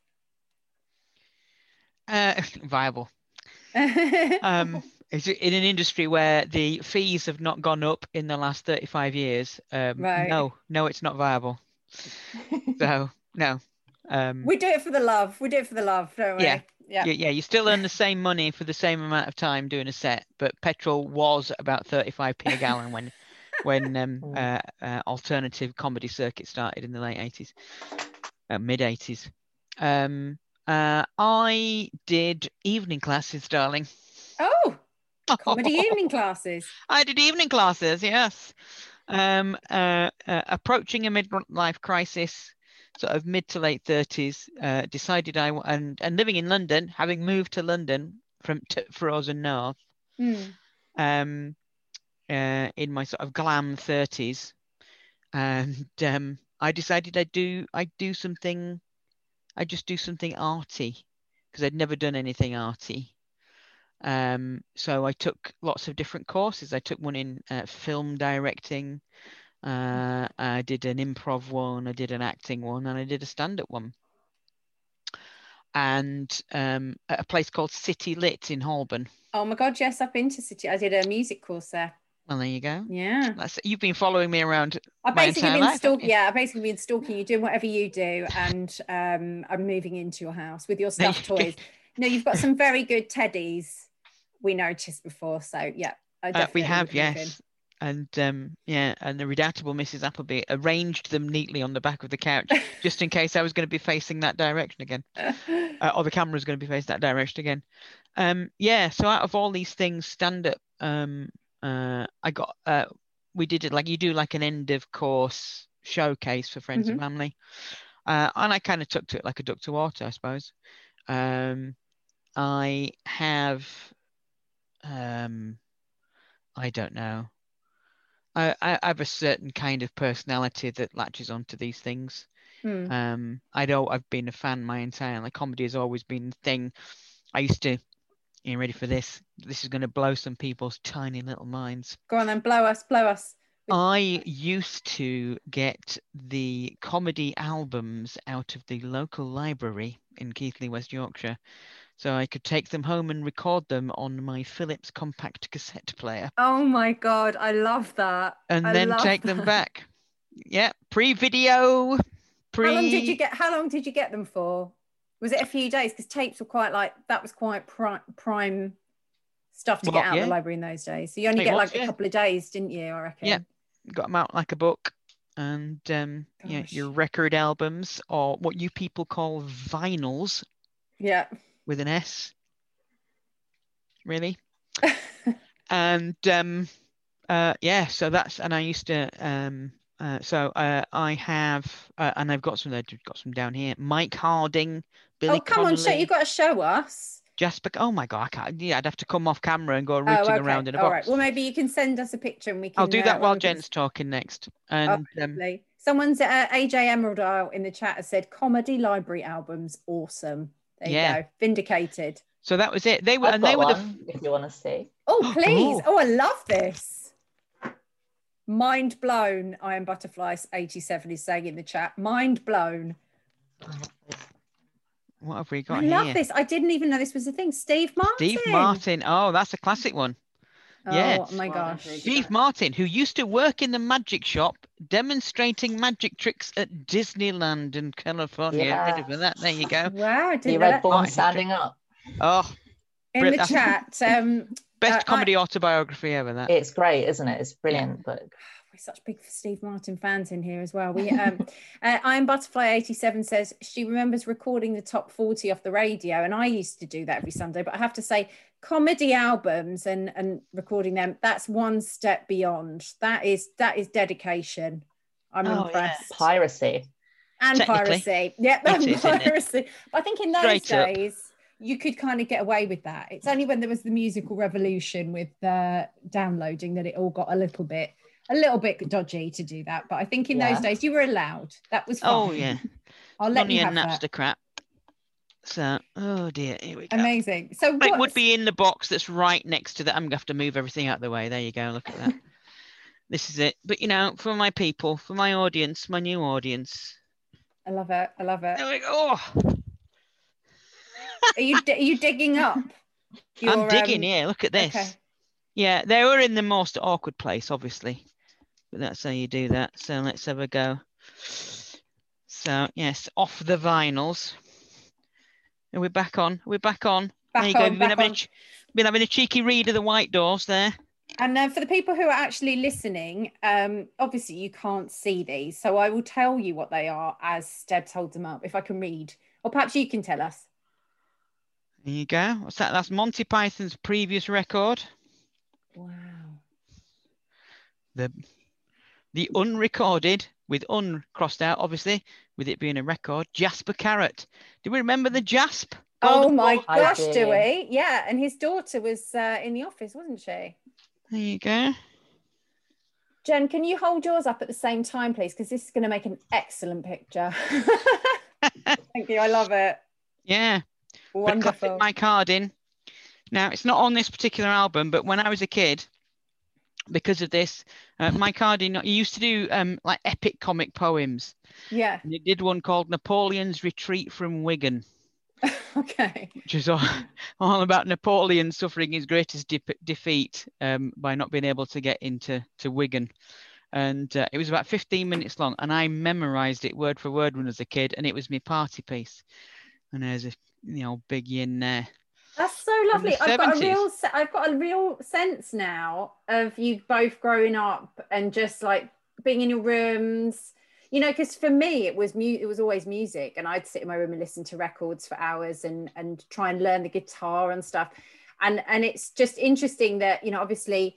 Uh, viable. Um, is it in an industry where the fees have not gone up in the last 35 years? Um, Right. No, no, it's not viable. So no. Um, we do it for the love. We do it for the love, don't we? Yeah. Yeah. yeah, yeah, you still earn the same money for the same amount of time doing a set, but petrol was about 35p a gallon when when um, uh, uh, alternative comedy circuit started in the late 80s, uh, mid 80s. Um, uh, I did evening classes, darling. Oh, comedy evening classes. I did evening classes, yes. Um, uh, uh, approaching a midlife crisis, sort of mid to late thirties, uh, decided I, and and living in London, having moved to London from to Frozen North, Mm. um, uh, in my sort of glam thirties, and um, I decided I'd do I'd do something, I'd just do something arty because I'd never done anything arty. Um, so I took lots of different courses. I took one in uh, film directing. Uh, I did an improv one. I did an acting one, and I did a stand-up one. And um, at a place called City Lit in Holborn. Oh my God, yes, I've been to City. I did a music course there. Well, there you go. Yeah. That's, you've been following me around. I've basically been life, stalking. you? Yeah, I've basically been stalking you, doing whatever you do, and um, I'm moving into your house with your stuffed toys. No, you've got some very good teddies. We noticed before, so yeah, Uh, we have, in. yes. And um, yeah, and the redoubtable Mrs. Appleby arranged them neatly on the back of the couch, just in case I was going to be facing that direction again. uh, or the camera camera's going to be facing that direction again. Um, yeah, so out of all these things, stand up, um, uh, I got, uh, we did it like you do like an end of course showcase for friends and family. Uh, and I kind of took to it like a duck to water, I suppose. Um, I have, um, I don't know. I, I have a certain kind of personality that latches onto these things. Hmm. Um, I know I've been a fan my entire like comedy has always been the thing. I used to. You ready for this? This is going to blow some people's tiny little minds. Go on then, blow us, blow us. I used to get the comedy albums out of the local library in Keighley, West Yorkshire, so I could take them home and record them on my Philips compact cassette player, Oh my god, I love that. and I then take them back. Yeah, pre-video, pre. How long did you get? How long did you get them for? Was it a few days? Because tapes were quite like that was quite prime, prime stuff to Well, get out of the library in those days. So you only It get was, like yeah. a couple of days, didn't you? I reckon. Yeah. got them out like a book and um yeah your record albums or what you people call vinyls Yeah. with an s really and um uh yeah so that's and i used to um uh, so uh, I have, uh, and I've got some. I've got some down here. Mike Harding, Billy oh come on, show you've got to show us. Jasper. Oh my God, I can't. Yeah, I'd have to come off camera and go Oh, rooting okay. around in a box. right. Well, maybe you can send us a picture and we can. I'll do uh, that while we can- Jen's talking next. And um, Someone's uh, AJ Emerald Isle in the chat has said comedy library albums awesome. There you Yeah. go. Vindicated. so that was it. They were, I've and they got were the. one, if you want to see. Oh, please. Oh. Oh, I love this. Mind blown. I am butterflies 87 is saying in the chat. Mind blown. What have we got I got love here? this. I didn't even know this was a thing. Steve Martin. Steve Martin. Oh, that's a classic one. Oh yeah. my gosh. Steve Martin, who used to work in the magic shop demonstrating magic tricks at Disneyland in California. Ready for that? There you go. Wow. I You didn't know read that. Born Standing Up. Oh, In Brit- the chat, um, best Uh, I- comedy autobiography ever. That. It's great, isn't it? It's a brilliant book. We're such big Steve Martin fans in here as well. We um uh, I'm Butterfly 87 says she remembers recording the top 40 off the radio and I used to do that every Sunday but I have to say comedy albums and and recording them that's one step beyond that is that is dedication I'm Oh, yeah. impressed Piracy. and piracy yeah and is, piracy but I think in those Straight up. days you could kind of get away with that it's only when there was the musical revolution with uh, downloading that it all got a little bit a little bit dodgy to do that but I think in Yeah. those days you were allowed that was fine. oh yeah. I'll let you have that Napster crap. So, oh dear, here we go. amazing so it would be in the box that's right next to that. I'm gonna have to move everything out of the way. There you go. Look at that. this is it. But you know, for my people, for my audience, my new audience. I love it I love it There we go. Oh, are you are you digging up I'm digging um, here. Look at this. okay. Yeah, they were in the most awkward place, obviously. But that's how you do that. So let's have a go. So yes, off the vinyls. Are we're back on? We're back on. Back there you go. We've been having. A been having a cheeky read of the white doors there. And then for the people who are actually listening, um, obviously you can't see these, so I will tell you what they are as Debs holds them up, if I can read, or perhaps you can tell us. There you go. What's that? That's Monty Python's previous record. Wow. The the unrecorded with un crossed out, obviously, with it being a record. Jasper Carrott. Do we remember the Jasp? Oh my Ball? Gosh, do. do we? Yeah, and his daughter was uh, in the office, wasn't she? There you go. Jen, can you hold yours up at the same time, please? Because this is going to make an excellent picture. Thank you. I love it. Yeah. But classic Wonderful. Mike Harding. Now, it's not on this particular album, but when I was a kid, because of this, uh, Mike Harding, he used to do um, like epic comic poems. Yeah. And he did one called Napoleon's Retreat from Wigan, okay. which is all, all about Napoleon suffering his greatest de- defeat um, by not being able to get into to Wigan. And uh, it was about 15 minutes long, and I memorized it word for word when I was a kid, and it was my party piece. And there's a you know big yin there. That's so lovely. I've got a real, se- I've got a real sense now of you both growing up and just like being in your rooms. You know, because for me it was mu- it was always music, and I'd sit in my room and listen to records for hours and and try and learn the guitar and stuff. And and it's just interesting that you know, obviously,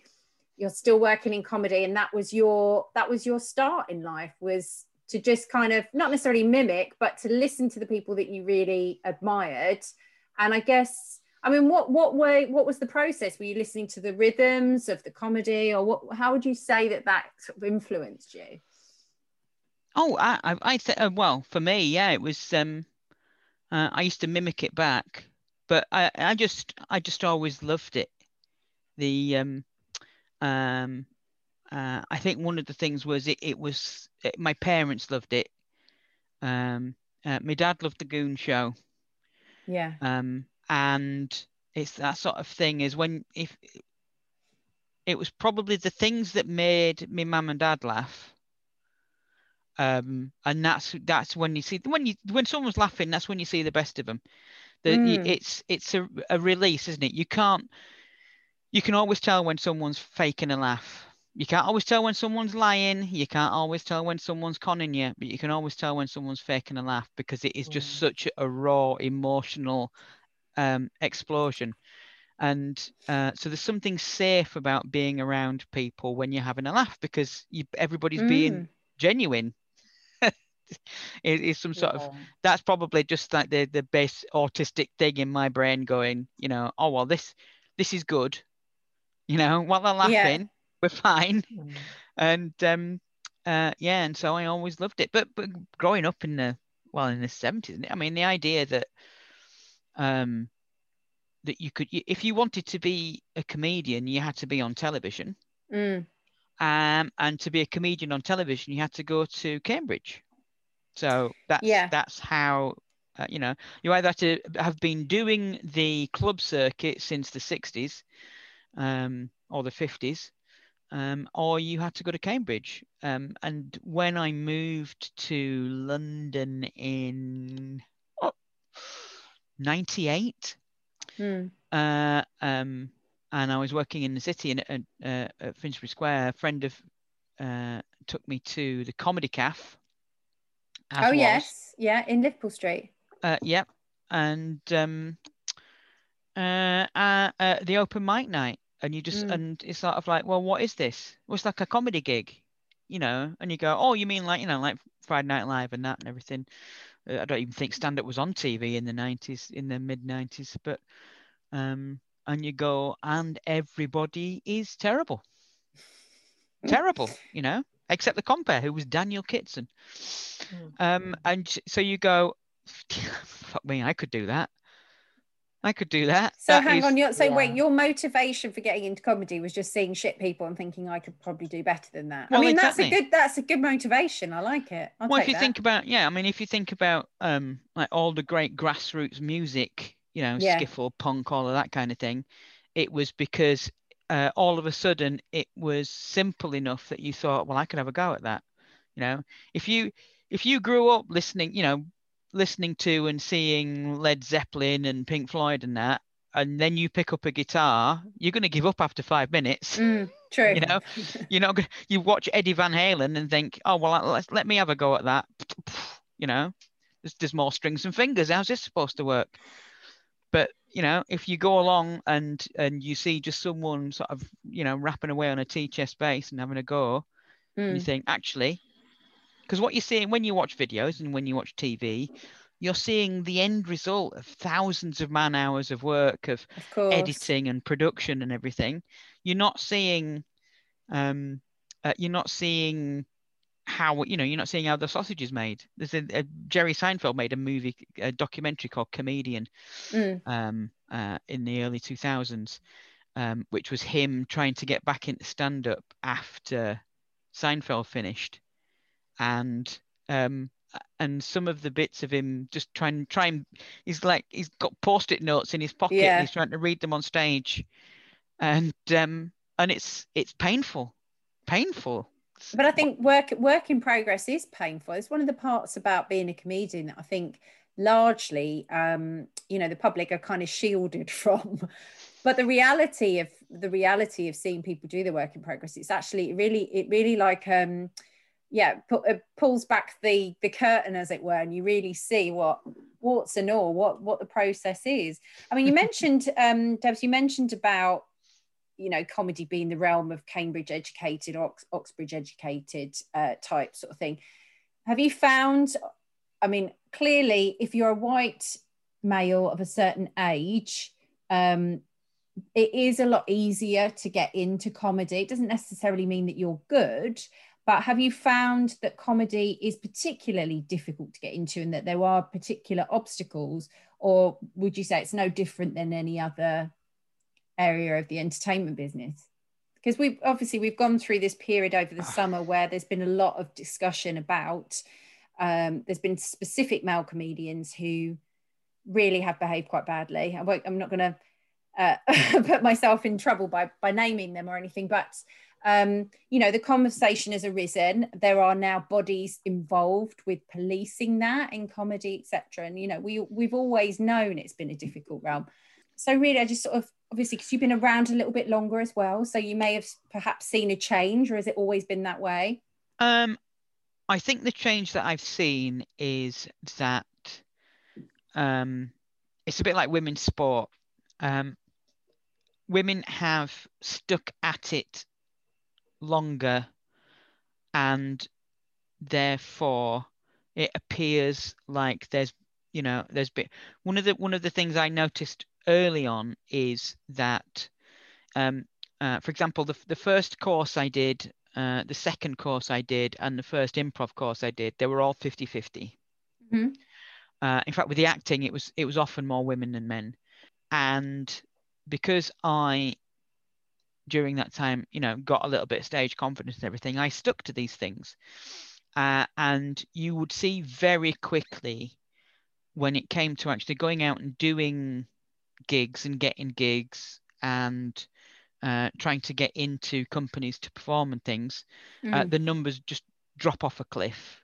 you're still working in comedy, and that was your that was your start in life was to just kind of not necessarily mimic, but to listen to the people that you really admired and i guess i mean what what way what was the process were you listening to the rhythms of the comedy or what how would you say that that sort of influenced you Oh, I, I, I th- uh, well, for me, yeah, it was. Um, uh, I used to mimic it back, but I, I just, I just always loved it. The, um, um, uh, I think one of the things was it, it was it, my parents loved it. Um, uh, my dad loved the Goon Show, yeah um, and it's that sort of thing is when if it was probably the things that made me mum and dad laugh. Um and that's that's when you see when you when someone's laughing that's when you see the best of them. The, Mm. it's it's a, a release isn't it? You can't you can always tell when someone's faking a laugh. You can't always tell when someone's lying. You can't always tell when someone's conning you but you can always tell when someone's faking a laugh because it is just Mm. such a raw emotional um explosion and uh, so there's something safe about being around people when you're having a laugh because you, everybody's being Mm. genuine it is some sort of that's probably just like the the base autistic thing in my brain going you know oh well this this is good you know while they're Yeah. laughing we're fine Mm. and um uh yeah and so i always loved it but but growing up in the well in the 70s i mean the idea that um that you could if you wanted to be a comedian you had to be on television Mm. um, and to be a comedian on television, you had to go to Cambridge. So that's Yeah. that's how uh, you know you either had to have been doing the club circuit since the '60s um, or the '50s, um, or you had to go to Cambridge. Um, and when I moved to London in '98, Mm. uh, um, and I was working in the city in, at, uh, at Finsbury Square. A friend of uh, took me to the Comedy Caf. Oh was. yes, yeah, in Liverpool Street. Uh, yep, and um, uh, uh, uh, the open mic night, and you just mm. and it's sort of like, well, what is this? Well, it's like a comedy gig, you know. And you go, oh, you mean like you know, like Friday Night Live and that and everything. I don't even think stand up was on TV in the nineties, in the mid nineties, but um, and you go, and everybody is terrible, terrible, you know, except the compere who was Daniel Kitson. Mm. Um, and so you go, fuck me, I could do that. I could do that. So that hang is, on, you're, so yeah. wait, your motivation for getting into comedy was just seeing shit people and thinking I could probably do better than that. Well, I mean, exactly. that's a good that's a good motivation. I like it. I'll well, if you that. think about yeah, I mean, if you think about um like all the great grassroots music, you know, yeah. skiffle, punk, all of that kind of thing, it was because uh, all of a sudden it was simple enough that you thought, well, I could have a go at that. You know, if you if you grew up listening, you know, listening to and seeing Led Zeppelin and Pink Floyd and that, and then you pick up a guitar, you're going to give up after five minutes. Mm, true. You know, you're not. going. You watch Eddie Van Halen and think, oh well, let let me have a go at that. You know, there's there's more strings and fingers. How's this supposed to work? But you know, if you go along and and you see just someone sort of you know rapping away on a tea chest bass and having a go, mm. you think actually because what you're seeing when you watch videos and when you watch TV, you're seeing the end result of thousands of man hours of work of, of editing and production and everything. You're not seeing, um, uh, you're not seeing how you know you're not seeing how the sausage is made. There's a, a Jerry Seinfeld made a movie, a documentary called Comedian, mm. um, uh, in the early 2000s, um, which was him trying to get back into stand up after Seinfeld finished and um, and some of the bits of him just trying trying he's like he's got post-it notes in his pocket yeah. he's trying to read them on stage. And um and it's it's painful painful. But i think work work in progress is painful. It's one of the parts about being a comedian that i think largely um you know the public are kind of shielded from. But the reality of the reality of seeing people do the work in progress it's actually really it really like um yeah it pulls back the the curtain as it were and you really see what warts and all what what the process is. I mean you mentioned um debs you mentioned about you know comedy being the realm of cambridge educated Ox- oxbridge educated uh, type sort of thing. Have you found i mean clearly if you're a white male of a certain age um it is a lot easier to get into comedy. It doesn't necessarily mean that you're good but have you found that comedy is particularly difficult to get into and that there are particular obstacles? Or would you say it's no different than any other area of the entertainment business? Because we've obviously we've gone through this period over the ah. summer where there's been a lot of discussion about um, there's been specific male comedians who really have behaved quite badly. I am not going to uh, put myself in trouble by by naming them or anything, but um, you know, the conversation has arisen. There are now bodies involved with policing that in comedy, etc. And you know, we we've always known it's been a difficult realm. So really, I just sort of obviously because you've been around a little bit longer as well, so you may have perhaps seen a change, or has it always been that way? Um, I think the change that I've seen is that um, it's a bit like women's sport. Um, women have stuck at it longer and therefore it appears like there's you know there's been one of the one of the things i noticed early on is that um, uh, for example the, the first course i did uh, the second course i did and the first improv course i did they were all 50 50 mm-hmm. uh, in fact with the acting it was it was often more women than men and because i during that time, you know, got a little bit of stage confidence and everything, I stuck to these things. Uh, and you would see very quickly when it came to actually going out and doing gigs and getting gigs and uh, trying to get into companies to perform and things, uh, mm. uh, the numbers just drop off a cliff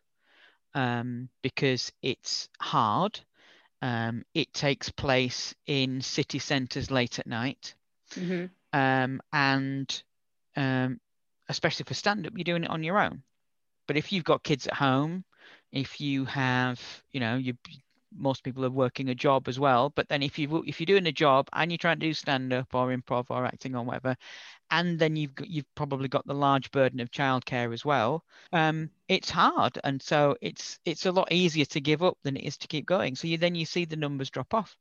um, because it's hard. Um, it takes place in city centres late at night. Mm-hmm um, and um, especially for stand up, you're doing it on your own. But if you've got kids at home, if you have, you know, you most people are working a job as well. But then if you if you're doing a job and you're trying to do stand up or improv or acting or whatever, and then you've got, you've probably got the large burden of childcare as well. Um, it's hard, and so it's it's a lot easier to give up than it is to keep going. So you then you see the numbers drop off.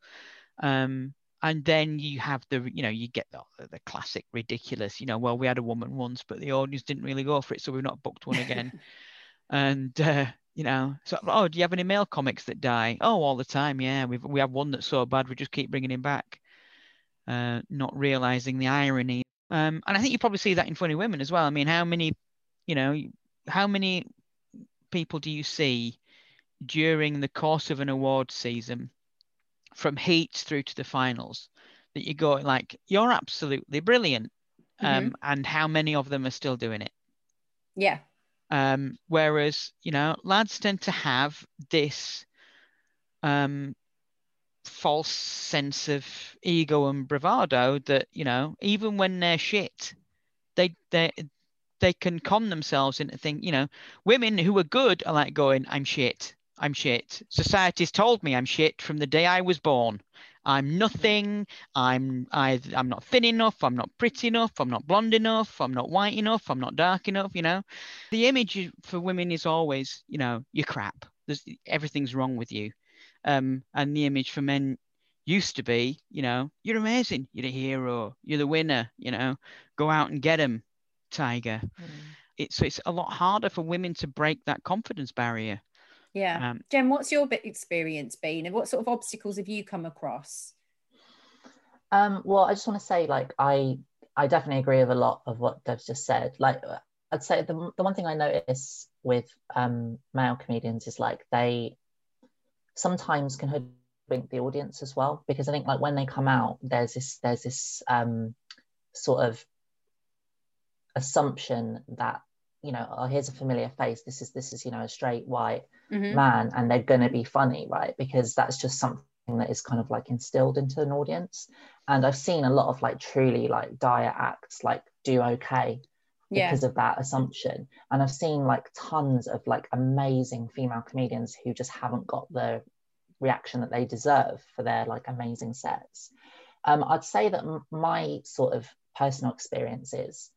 Um, and then you have the you know you get the, the classic ridiculous you know well we had a woman once but the audience didn't really go for it so we've not booked one again. And uh, you know so oh do you have any male comics that die? Oh all the time yeah we we have one that's so bad we just keep bringing him back uh, not realizing the irony. Um, and I think you probably see that in funny women as well. I mean how many you know how many people do you see during the course of an award season from heats through to the finals that you go like you're absolutely brilliant um, mm-hmm. and how many of them are still doing it? Yeah. Um, whereas you know lads tend to have this um, false sense of ego and bravado that you know even when they're shit they they they can con themselves into think you know women who are good are like going i'm shit I'm shit. Society's told me I'm shit from the day I was born. I'm nothing. I'm I, I'm not thin enough. I'm not pretty enough. I'm not blonde enough. I'm not white enough. I'm not dark enough. You know, the image for women is always, you know, you're crap. There's everything's wrong with you. Um, and the image for men used to be, you know, you're amazing. You're the hero. You're the winner. You know, go out and get him, tiger. Mm. It's it's a lot harder for women to break that confidence barrier. Yeah. Um, Jen, what's your experience been and what sort of obstacles have you come across? Um, well, I just want to say, like, I I definitely agree with a lot of what Debs' just said. Like, I'd say the, the one thing I notice with um, male comedians is like they sometimes can hoodwink the audience as well because I think like when they come out, there's this there's this um, sort of assumption that you know, oh, here's a familiar face. This is this is you know a straight white mm-hmm. man, and they're going to be funny, right? Because that's just something that is kind of like instilled into an audience. And I've seen a lot of like truly like dire acts like do okay because yeah. of that assumption. And I've seen like tons of like amazing female comedians who just haven't got the reaction that they deserve for their like amazing sets. Um, I'd say that my sort of personal experiences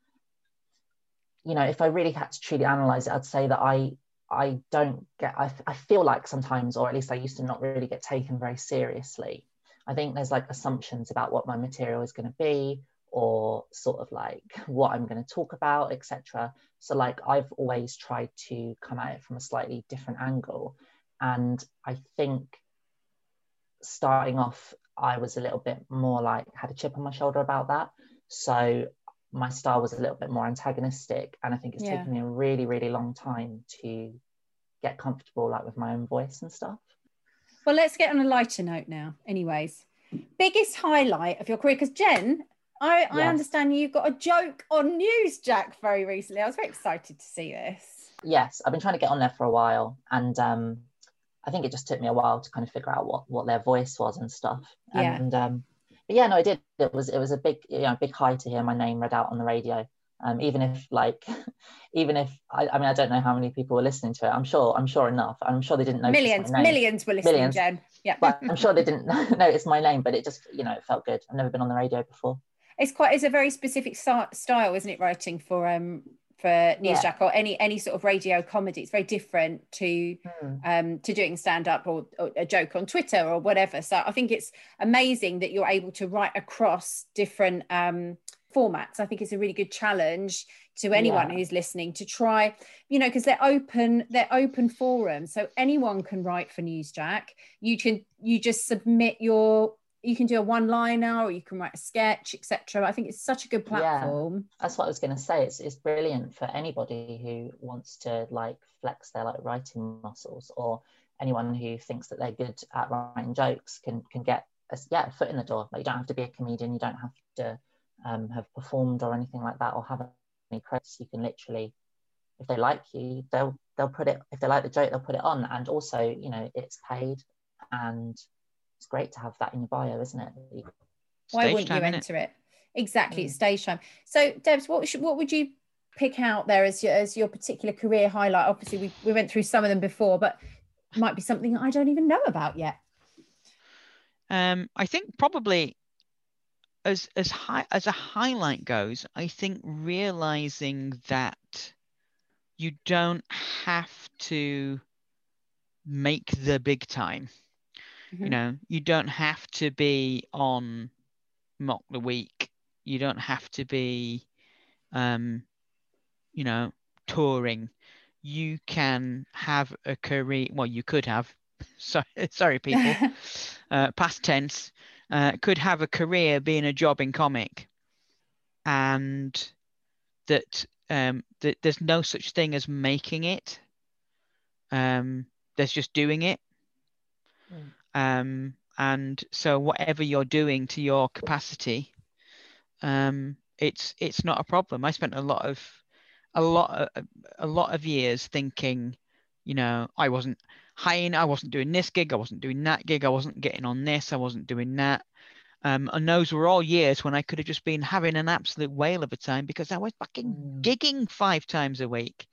you know, if I really had to truly analyze it, I'd say that I I don't get I, I feel like sometimes, or at least I used to not really get taken very seriously. I think there's like assumptions about what my material is going to be or sort of like what I'm going to talk about, etc. So like I've always tried to come at it from a slightly different angle. And I think starting off, I was a little bit more like had a chip on my shoulder about that. So my style was a little bit more antagonistic and i think it's yeah. taken me a really really long time to get comfortable like with my own voice and stuff well let's get on a lighter note now anyways biggest highlight of your career because jen I, yes. I understand you got a joke on Newsjack very recently. I was very excited to see this. Yes, I've been trying to get on there for a while, and um, I think it just took me a while to kind of figure out what what their voice was and stuff. Yeah. And um, but yeah, no, I did. It was it was a big you know big high to hear my name read out on the radio. Um, even if like even if I, I mean I don't know how many people were listening to it. I'm sure I'm sure enough. I'm sure they didn't know millions millions were listening. Millions. Jen. Yeah, but I'm sure they didn't notice my name. But it just you know it felt good. I've never been on the radio before. It's quite it's a very specific style, isn't it? Writing for um for Newsjack yeah. or any any sort of radio comedy. It's very different to mm. um, to doing stand up or, or, a joke on Twitter or whatever. So I think it's amazing that you're able to write across different um, formats. I think it's a really good challenge to anyone yeah. who's listening to try, you know, because they're open, they're open forums. So anyone can write for Newsjack. You can you just submit your you can do a one liner or you can write a sketch etc i think it's such a good platform. Yeah, that's what i was going to say. It's, it's brilliant for anybody who wants to like flex their like writing muscles or anyone who thinks that they're good at writing jokes can can get a yeah, a foot in the door. Like you don't have to be a comedian. You don't have to um, have performed or anything like that or have any credits. You can literally if they like you they'll they'll put it if they like the joke they'll put it on. And also you know it's paid and it's great to have that in your bio, isn't it? Why wouldn't you enter it? Exactly, it's stage time. So, Debs, what should, what would you pick out there as your as your particular career highlight? Obviously, we we went through some of them before, but might be something I don't even know about yet. Um, I think probably as as high as a highlight goes, I think realizing that you don't have to make the big time. Mhm. You know, you don't have to be on Mock the Week. You don't have to be, um, you know, touring. You can have a career. Well, you could have. Sorry, sorry, people. uh, past tense. Uh, could have a career being a job in comic, and that um, that there's no such thing as making it. Um, there's just doing it. Mm. Um, and so whatever you're doing to your capacity, um, it's it's not a problem. I spent a lot of a lot of, a lot of years thinking, you know, I wasn't hiring, I wasn't doing this gig, I wasn't doing that gig, I wasn't getting on this, I wasn't doing that. Um, and those were all years when I could have just been having an absolute whale of a time because I was fucking Mm. gigging five times a week.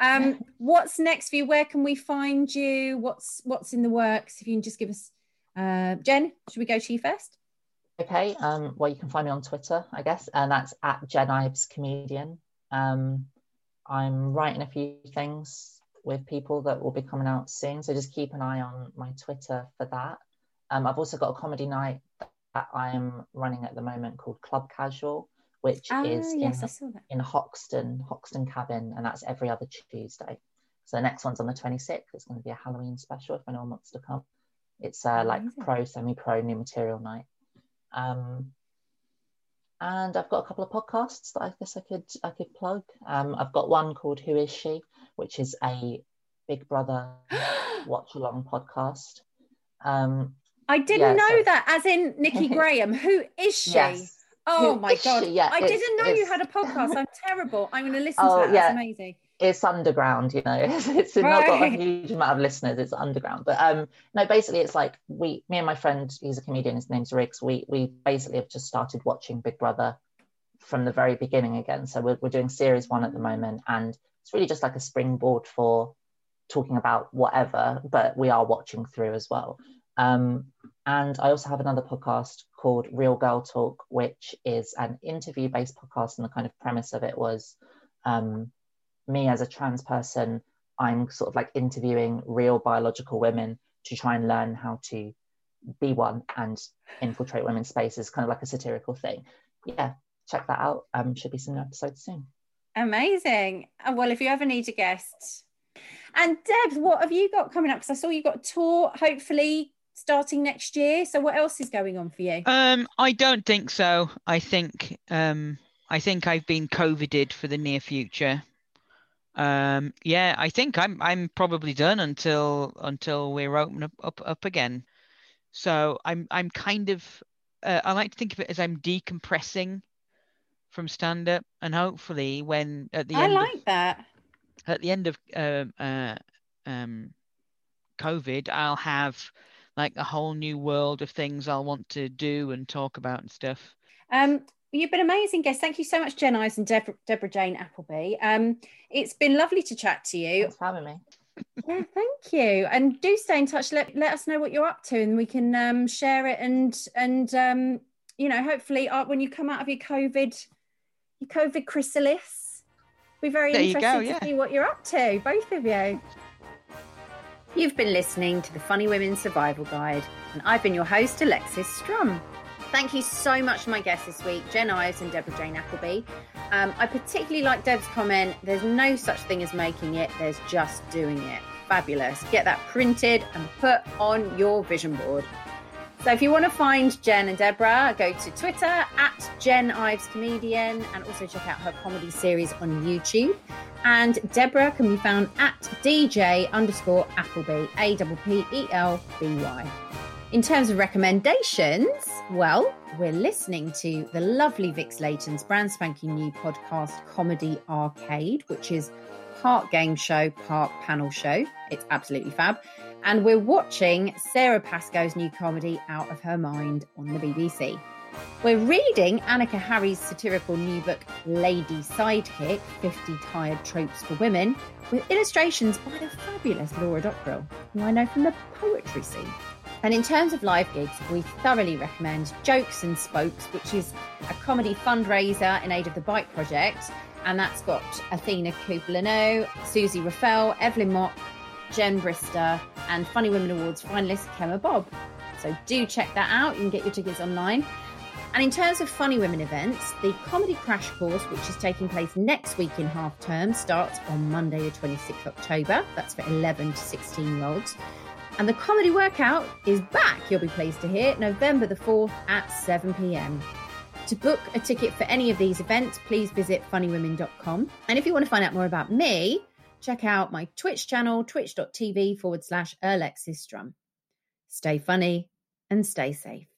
Um, what's next for you? Where can we find you? What's what's in the works? If you can just give us, uh, Jen, should we go to you first? Okay. Um, well, you can find me on Twitter, I guess, and that's at Jen Ives Comedian. Um, I'm writing a few things with people that will be coming out soon, so just keep an eye on my Twitter for that. Um, I've also got a comedy night that I am running at the moment called Club Casual, which Ah, is yes, in I saw that. in Hoxton, Hoxton Cabin, and that's every other Tuesday. So the next one's on the 26th. It's going to be a Halloween special if anyone wants to come. It's uh, like Amazing. pro, semi pro, new material night. Um, and I've got a couple of podcasts that I guess I could I could plug. Um, I've got one called Who Is She, which is a Big Brother watch along podcast. Um, I didn't Yeah, know so- that. As in Nikki Graham. Who is she? yes, Oh Who my god! she? Yeah, I it's- didn't know you had a podcast. I'm terrible. I'm going to listen Oh, to that. yeah. That's amazing. it's underground you know it's, it's not got a huge amount of listeners it's underground but um no basically it's like we me and my friend he's a comedian his name's Riggs we we basically have just started watching Big Brother from the very beginning again so we're, we're doing series one at the moment and it's really just like a springboard for talking about whatever but we are watching through as well um and I also have another podcast called Real Girl Talk, which is an interview based podcast. And the kind of premise of it was um, me as a trans person, I'm sort of like interviewing real biological women to try and learn how to be one and infiltrate women's spaces, kind of like a satirical thing. Yeah, check that out. Um, should be some new episodes soon. Amazing. Uh, Well, if you ever need a guest. And Debs, what have you got coming up? Because I saw you got a tour, hopefully starting next year. So what else is going on for you? Um, I don't think so. I think um, I think I've been covided for the near future. Um, yeah, I think I'm I'm probably done until until we're open up up, up again. So I'm I'm kind of uh, I like to think of it as I'm decompressing from stand up, and hopefully when at the I end of, like that. at the end of um, uh, um, COVID, I'll have like a whole new world of things I'll want to do and talk about and stuff. Um, you've been amazing guests. Thank you so much, Jen Ives and Deborah, Deborah Jane Appleby. Um, it's been lovely to chat to you. Thanks for having me. Yeah, thank you. And do stay in touch. Let let us know what you're up to, and we can um, share it. And and um, you know, hopefully, uh, when you come out of your COVID, your COVID chrysalis, be very There interested go, to see what you're up to, both of you. You've been listening to the Funny Women Survival Guide, and I've been your host, Alexis Strum. Thank you so much to my guests this week, Jen Ives and Deborah Jane Appleby. Um, I particularly like Deb's comment there's no such thing as making it, there's just doing it. Fabulous. Get that printed and put on your vision board. So if you want to find Jen and Deborah, go to Twitter at Jen Ives Comedian and also check out her comedy series on YouTube. And Deborah can be found at DJ underscore Appleby, A P P E L B Y. In terms of recommendations, well, we're listening to the lovely Vix Leyton's brand spanking new podcast, Comedy Arcade, which is part game show, part panel show. It's absolutely fab. And we're watching Sara Pascoe's new comedy, Out of Her Mind, on the BBC. We're reading Annika Harry's satirical new book, Lady Sidekick 50 Tired Tropes for Women, with illustrations by the fabulous Laura Dockrill, who I know from the poetry scene. And in terms of live gigs, we thoroughly recommend Jokes and Spokes, which is a comedy fundraiser in aid of the Bike Project. And that's got Athena Cooper Suzi Ruffell, Evelyn Mok, Jen Brister, and Funny Women Awards finalist Kemah Bob. So do check that out. You can get your tickets online. And in terms of Funny Women events, the Comedy Crash Course, which is taking place next week in half term, starts on Monday, the 26th October. That's for 11 to 16 year olds. And the comedy workout is back, you'll be pleased to hear, November the 4th at 7 pm. To book a ticket for any of these events, please visit funnywomen.com. And if you want to find out more about me, check out my Twitch channel, twitch.tv forward slash Alexis Strum. Stay funny and stay safe.